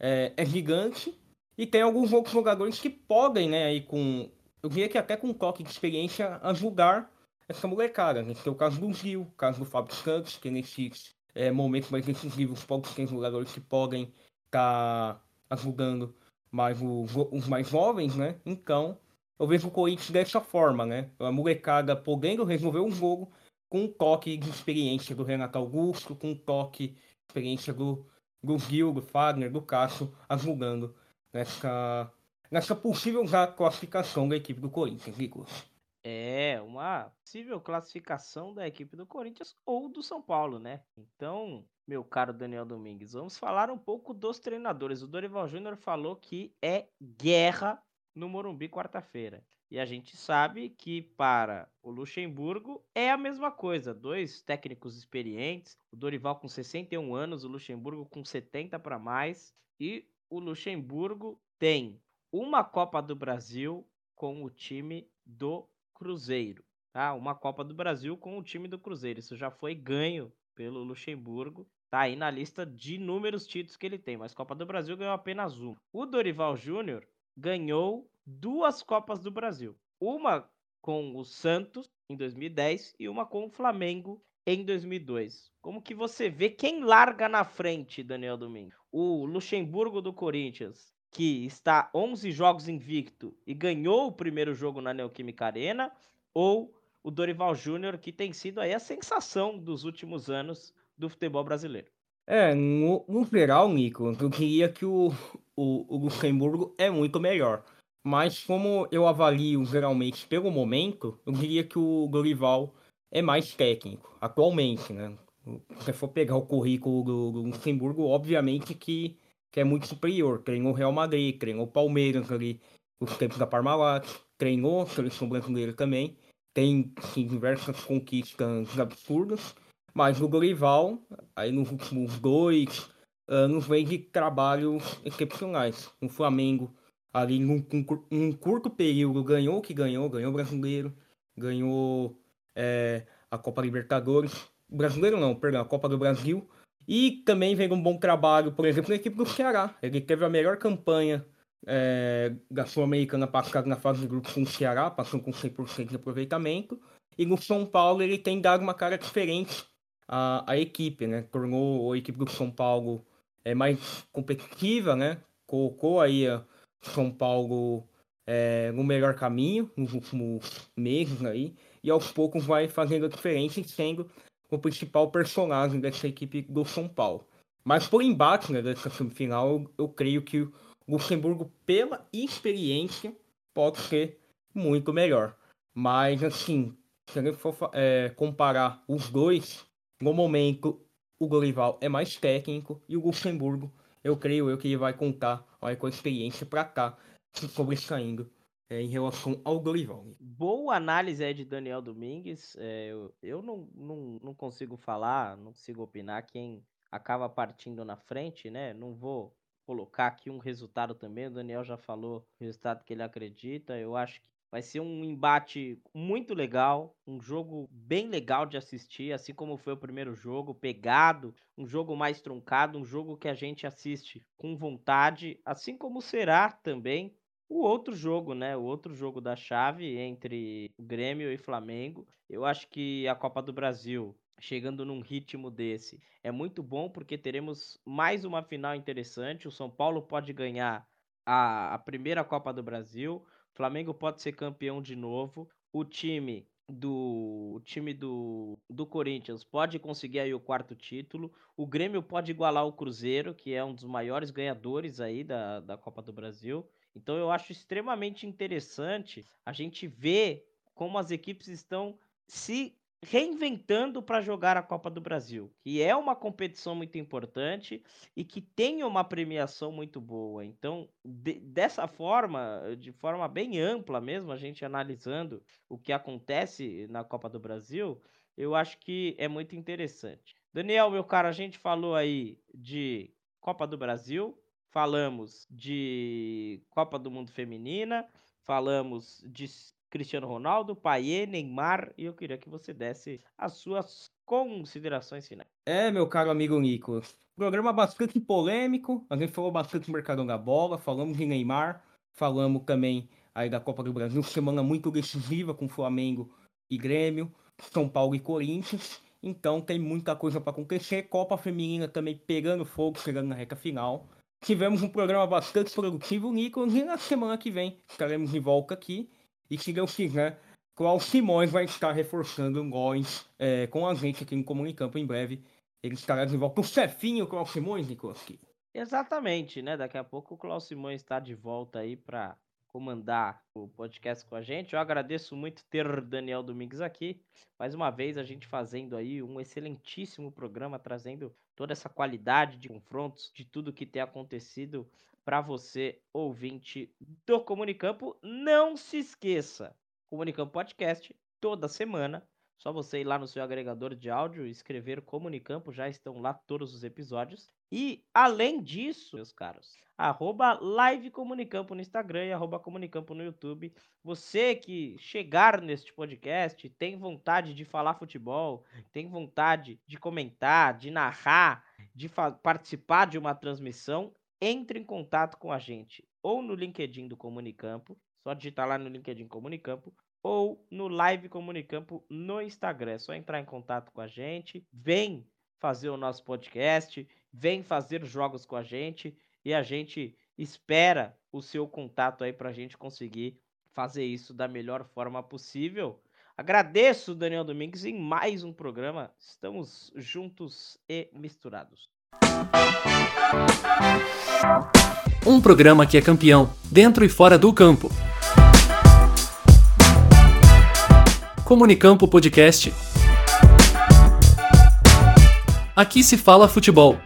é, é gigante. E tem alguns outros jogadores que podem, né, aí com. Eu diria que até com um toque de experiência, ajudar essa molecada. Né? Tem o caso do Gil, o caso do Fábio Santos, que nesses é, momentos mais decisivos, poucos tem jogadores que podem estar tá ajudando mais os, os mais jovens, né? Então, eu vejo o Corinthians dessa forma, né? A molecada podendo resolver um jogo com um toque de experiência do Renato Augusto, com um toque de experiência do, do Gil, do Fagner, do Cássio, ajudando nessa, nessa possível classificação da equipe do Corinthians, Nicolas. É, uma possível classificação da equipe do Corinthians ou do São Paulo, né? Então, meu caro Daniel Domingues, vamos falar um pouco dos treinadores. O Dorival Júnior falou que é guerra no Morumbi quarta-feira. E a gente sabe que para o Luxemburgo é a mesma coisa. Dois técnicos experientes, o Dorival com 61 anos, o Luxemburgo com 70 para mais. E o Luxemburgo tem uma Copa do Brasil com o time do Cruzeiro. Tá? Uma Copa do Brasil com o time do Cruzeiro. Isso já foi ganho pelo Luxemburgo. Tá aí na lista de inúmeros títulos que ele tem, mas Copa do Brasil ganhou apenas um. O Dorival Júnior ganhou duas Copas do Brasil. Uma com o Santos em 2010 e uma com o Flamengo em 2002. Como que você vê quem larga na frente, Daniel Domingo? O Luxemburgo do Corinthians, que está 11 jogos invicto e ganhou o primeiro jogo na Neoquímica Arena, ou o Dorival Júnior, que tem sido aí a sensação dos últimos anos do futebol brasileiro? É, no, no geral, Nico, eu queria que o, o, o Luxemburgo é muito melhor. Mas como eu avalio geralmente pelo momento, eu diria que o Dorival é mais técnico, atualmente, né? Se for pegar o currículo do, do Luxemburgo, obviamente que que é muito superior. Treinou o Real Madrid, treinou o Palmeiras ali, os tempos da Parmalat, treinou a seleção brasileira também. Tem sim, diversas conquistas absurdas, mas o Dorival, aí nos últimos dois anos, vem de trabalhos excepcionais. No Flamengo, ali num, num curto período, ganhou o que ganhou, ganhou o brasileiro, ganhou é, a Copa Libertadores. Brasileiro não, perdão, a Copa do Brasil e também vem um bom trabalho, por exemplo, na equipe do Ceará. Ele teve a melhor campanha é, da Sul-Americana passada na fase de grupos com o Ceará, passando com 100% de aproveitamento. E no São Paulo ele tem dado uma cara diferente à, à equipe, né? Tornou a equipe do São Paulo é, mais competitiva, né? Colocou aí a São Paulo é, no melhor caminho nos últimos meses aí. E aos poucos vai fazendo a diferença sendo o principal personagem dessa equipe do São Paulo. Mas por embate né, dessa semifinal, eu, eu creio que o Luxemburgo, pela experiência, pode ser muito melhor. Mas, assim, se a gente for é, comparar os dois, no momento, o Dorival é mais técnico e o Luxemburgo, eu creio eu que ele vai contar olha, com a experiência para cá, se sobressaindo é, em relação ao Dorival. Boa análise aí de Daniel Domingues. É, eu eu não, não, não consigo falar, não consigo opinar quem acaba partindo na frente, né? Não vou colocar aqui um resultado também. O Daniel já falou o resultado que ele acredita. Eu acho que vai ser um embate muito legal, um jogo bem legal de assistir, assim como foi o primeiro jogo, pegado, um jogo mais truncado, um jogo que a gente assiste com vontade, assim como será também o outro jogo, né? O outro jogo da chave entre Grêmio e Flamengo. Eu acho que a Copa do Brasil, chegando num ritmo desse, é muito bom porque teremos mais uma final interessante. O São Paulo pode ganhar a, a primeira Copa do Brasil. Flamengo pode ser campeão de novo. O time do o time do, do Corinthians pode conseguir aí o quarto título. O Grêmio pode igualar o Cruzeiro, que é um dos maiores ganhadores aí da, da Copa do Brasil. Então eu acho extremamente interessante a gente ver como as equipes estão se reinventando para jogar a Copa do Brasil, que é uma competição muito importante e que tem uma premiação muito boa. Então, de, dessa forma, de forma bem ampla mesmo, a gente analisando o que acontece na Copa do Brasil, eu acho que é muito interessante. Daniel, meu cara, a gente falou aí de Copa do Brasil, falamos de Copa do Mundo Feminina, falamos de Cristiano Ronaldo, Paier, Neymar, e eu queria que você desse as suas considerações finais. É, meu caro amigo Nico, programa bastante polêmico, a gente falou bastante do mercado da bola, falamos de Neymar, falamos também aí da Copa do Brasil, semana muito decisiva com Flamengo e Grêmio, São Paulo e Corinthians, então tem muita coisa para acontecer, Copa Feminina também pegando fogo, chegando na reta final. Tivemos um programa bastante produtivo, Nico, e na semana que vem estaremos de volta aqui e se Deus quiser, Klaus Simões vai estar reforçando nós é, com a gente aqui no Comunicampo em breve. Ele estará de volta. O chefinho Klaus Simões, Nikoski. Exatamente, né? Daqui a pouco o Klaus Simões está de volta aí para comandar o podcast com a gente. Eu agradeço muito ter Daniel Domingues aqui. Mais uma vez a gente fazendo aí um excelentíssimo programa, trazendo toda essa qualidade de confrontos, de tudo que tem acontecido para você, ouvinte do Comunicampo. Não se esqueça, Comunicampo Podcast, toda semana. Só você ir lá no seu agregador de áudio e escrever Comunicampo, já estão lá todos os episódios. E, além disso, meus caros, arroba Live Comunicampo no Instagram e arroba Comunicampo no YouTube. Você que chegar neste podcast, tem vontade de falar futebol, tem vontade de comentar, de narrar, de participar de uma transmissão, entre em contato com a gente ou no LinkedIn do Comunicampo, só digitar lá no LinkedIn Comunicampo, ou no Live Comunicampo no Instagram. É só entrar em contato com a gente, vem fazer o nosso podcast, vem fazer jogos com a gente e a gente espera o seu contato aí para a gente conseguir fazer isso da melhor forma possível. Agradeço, Daniel Domingues, em mais um programa. Estamos juntos e misturados. Um programa que é campeão, dentro e fora do campo. Comunicampo Podcast. Aqui se fala futebol.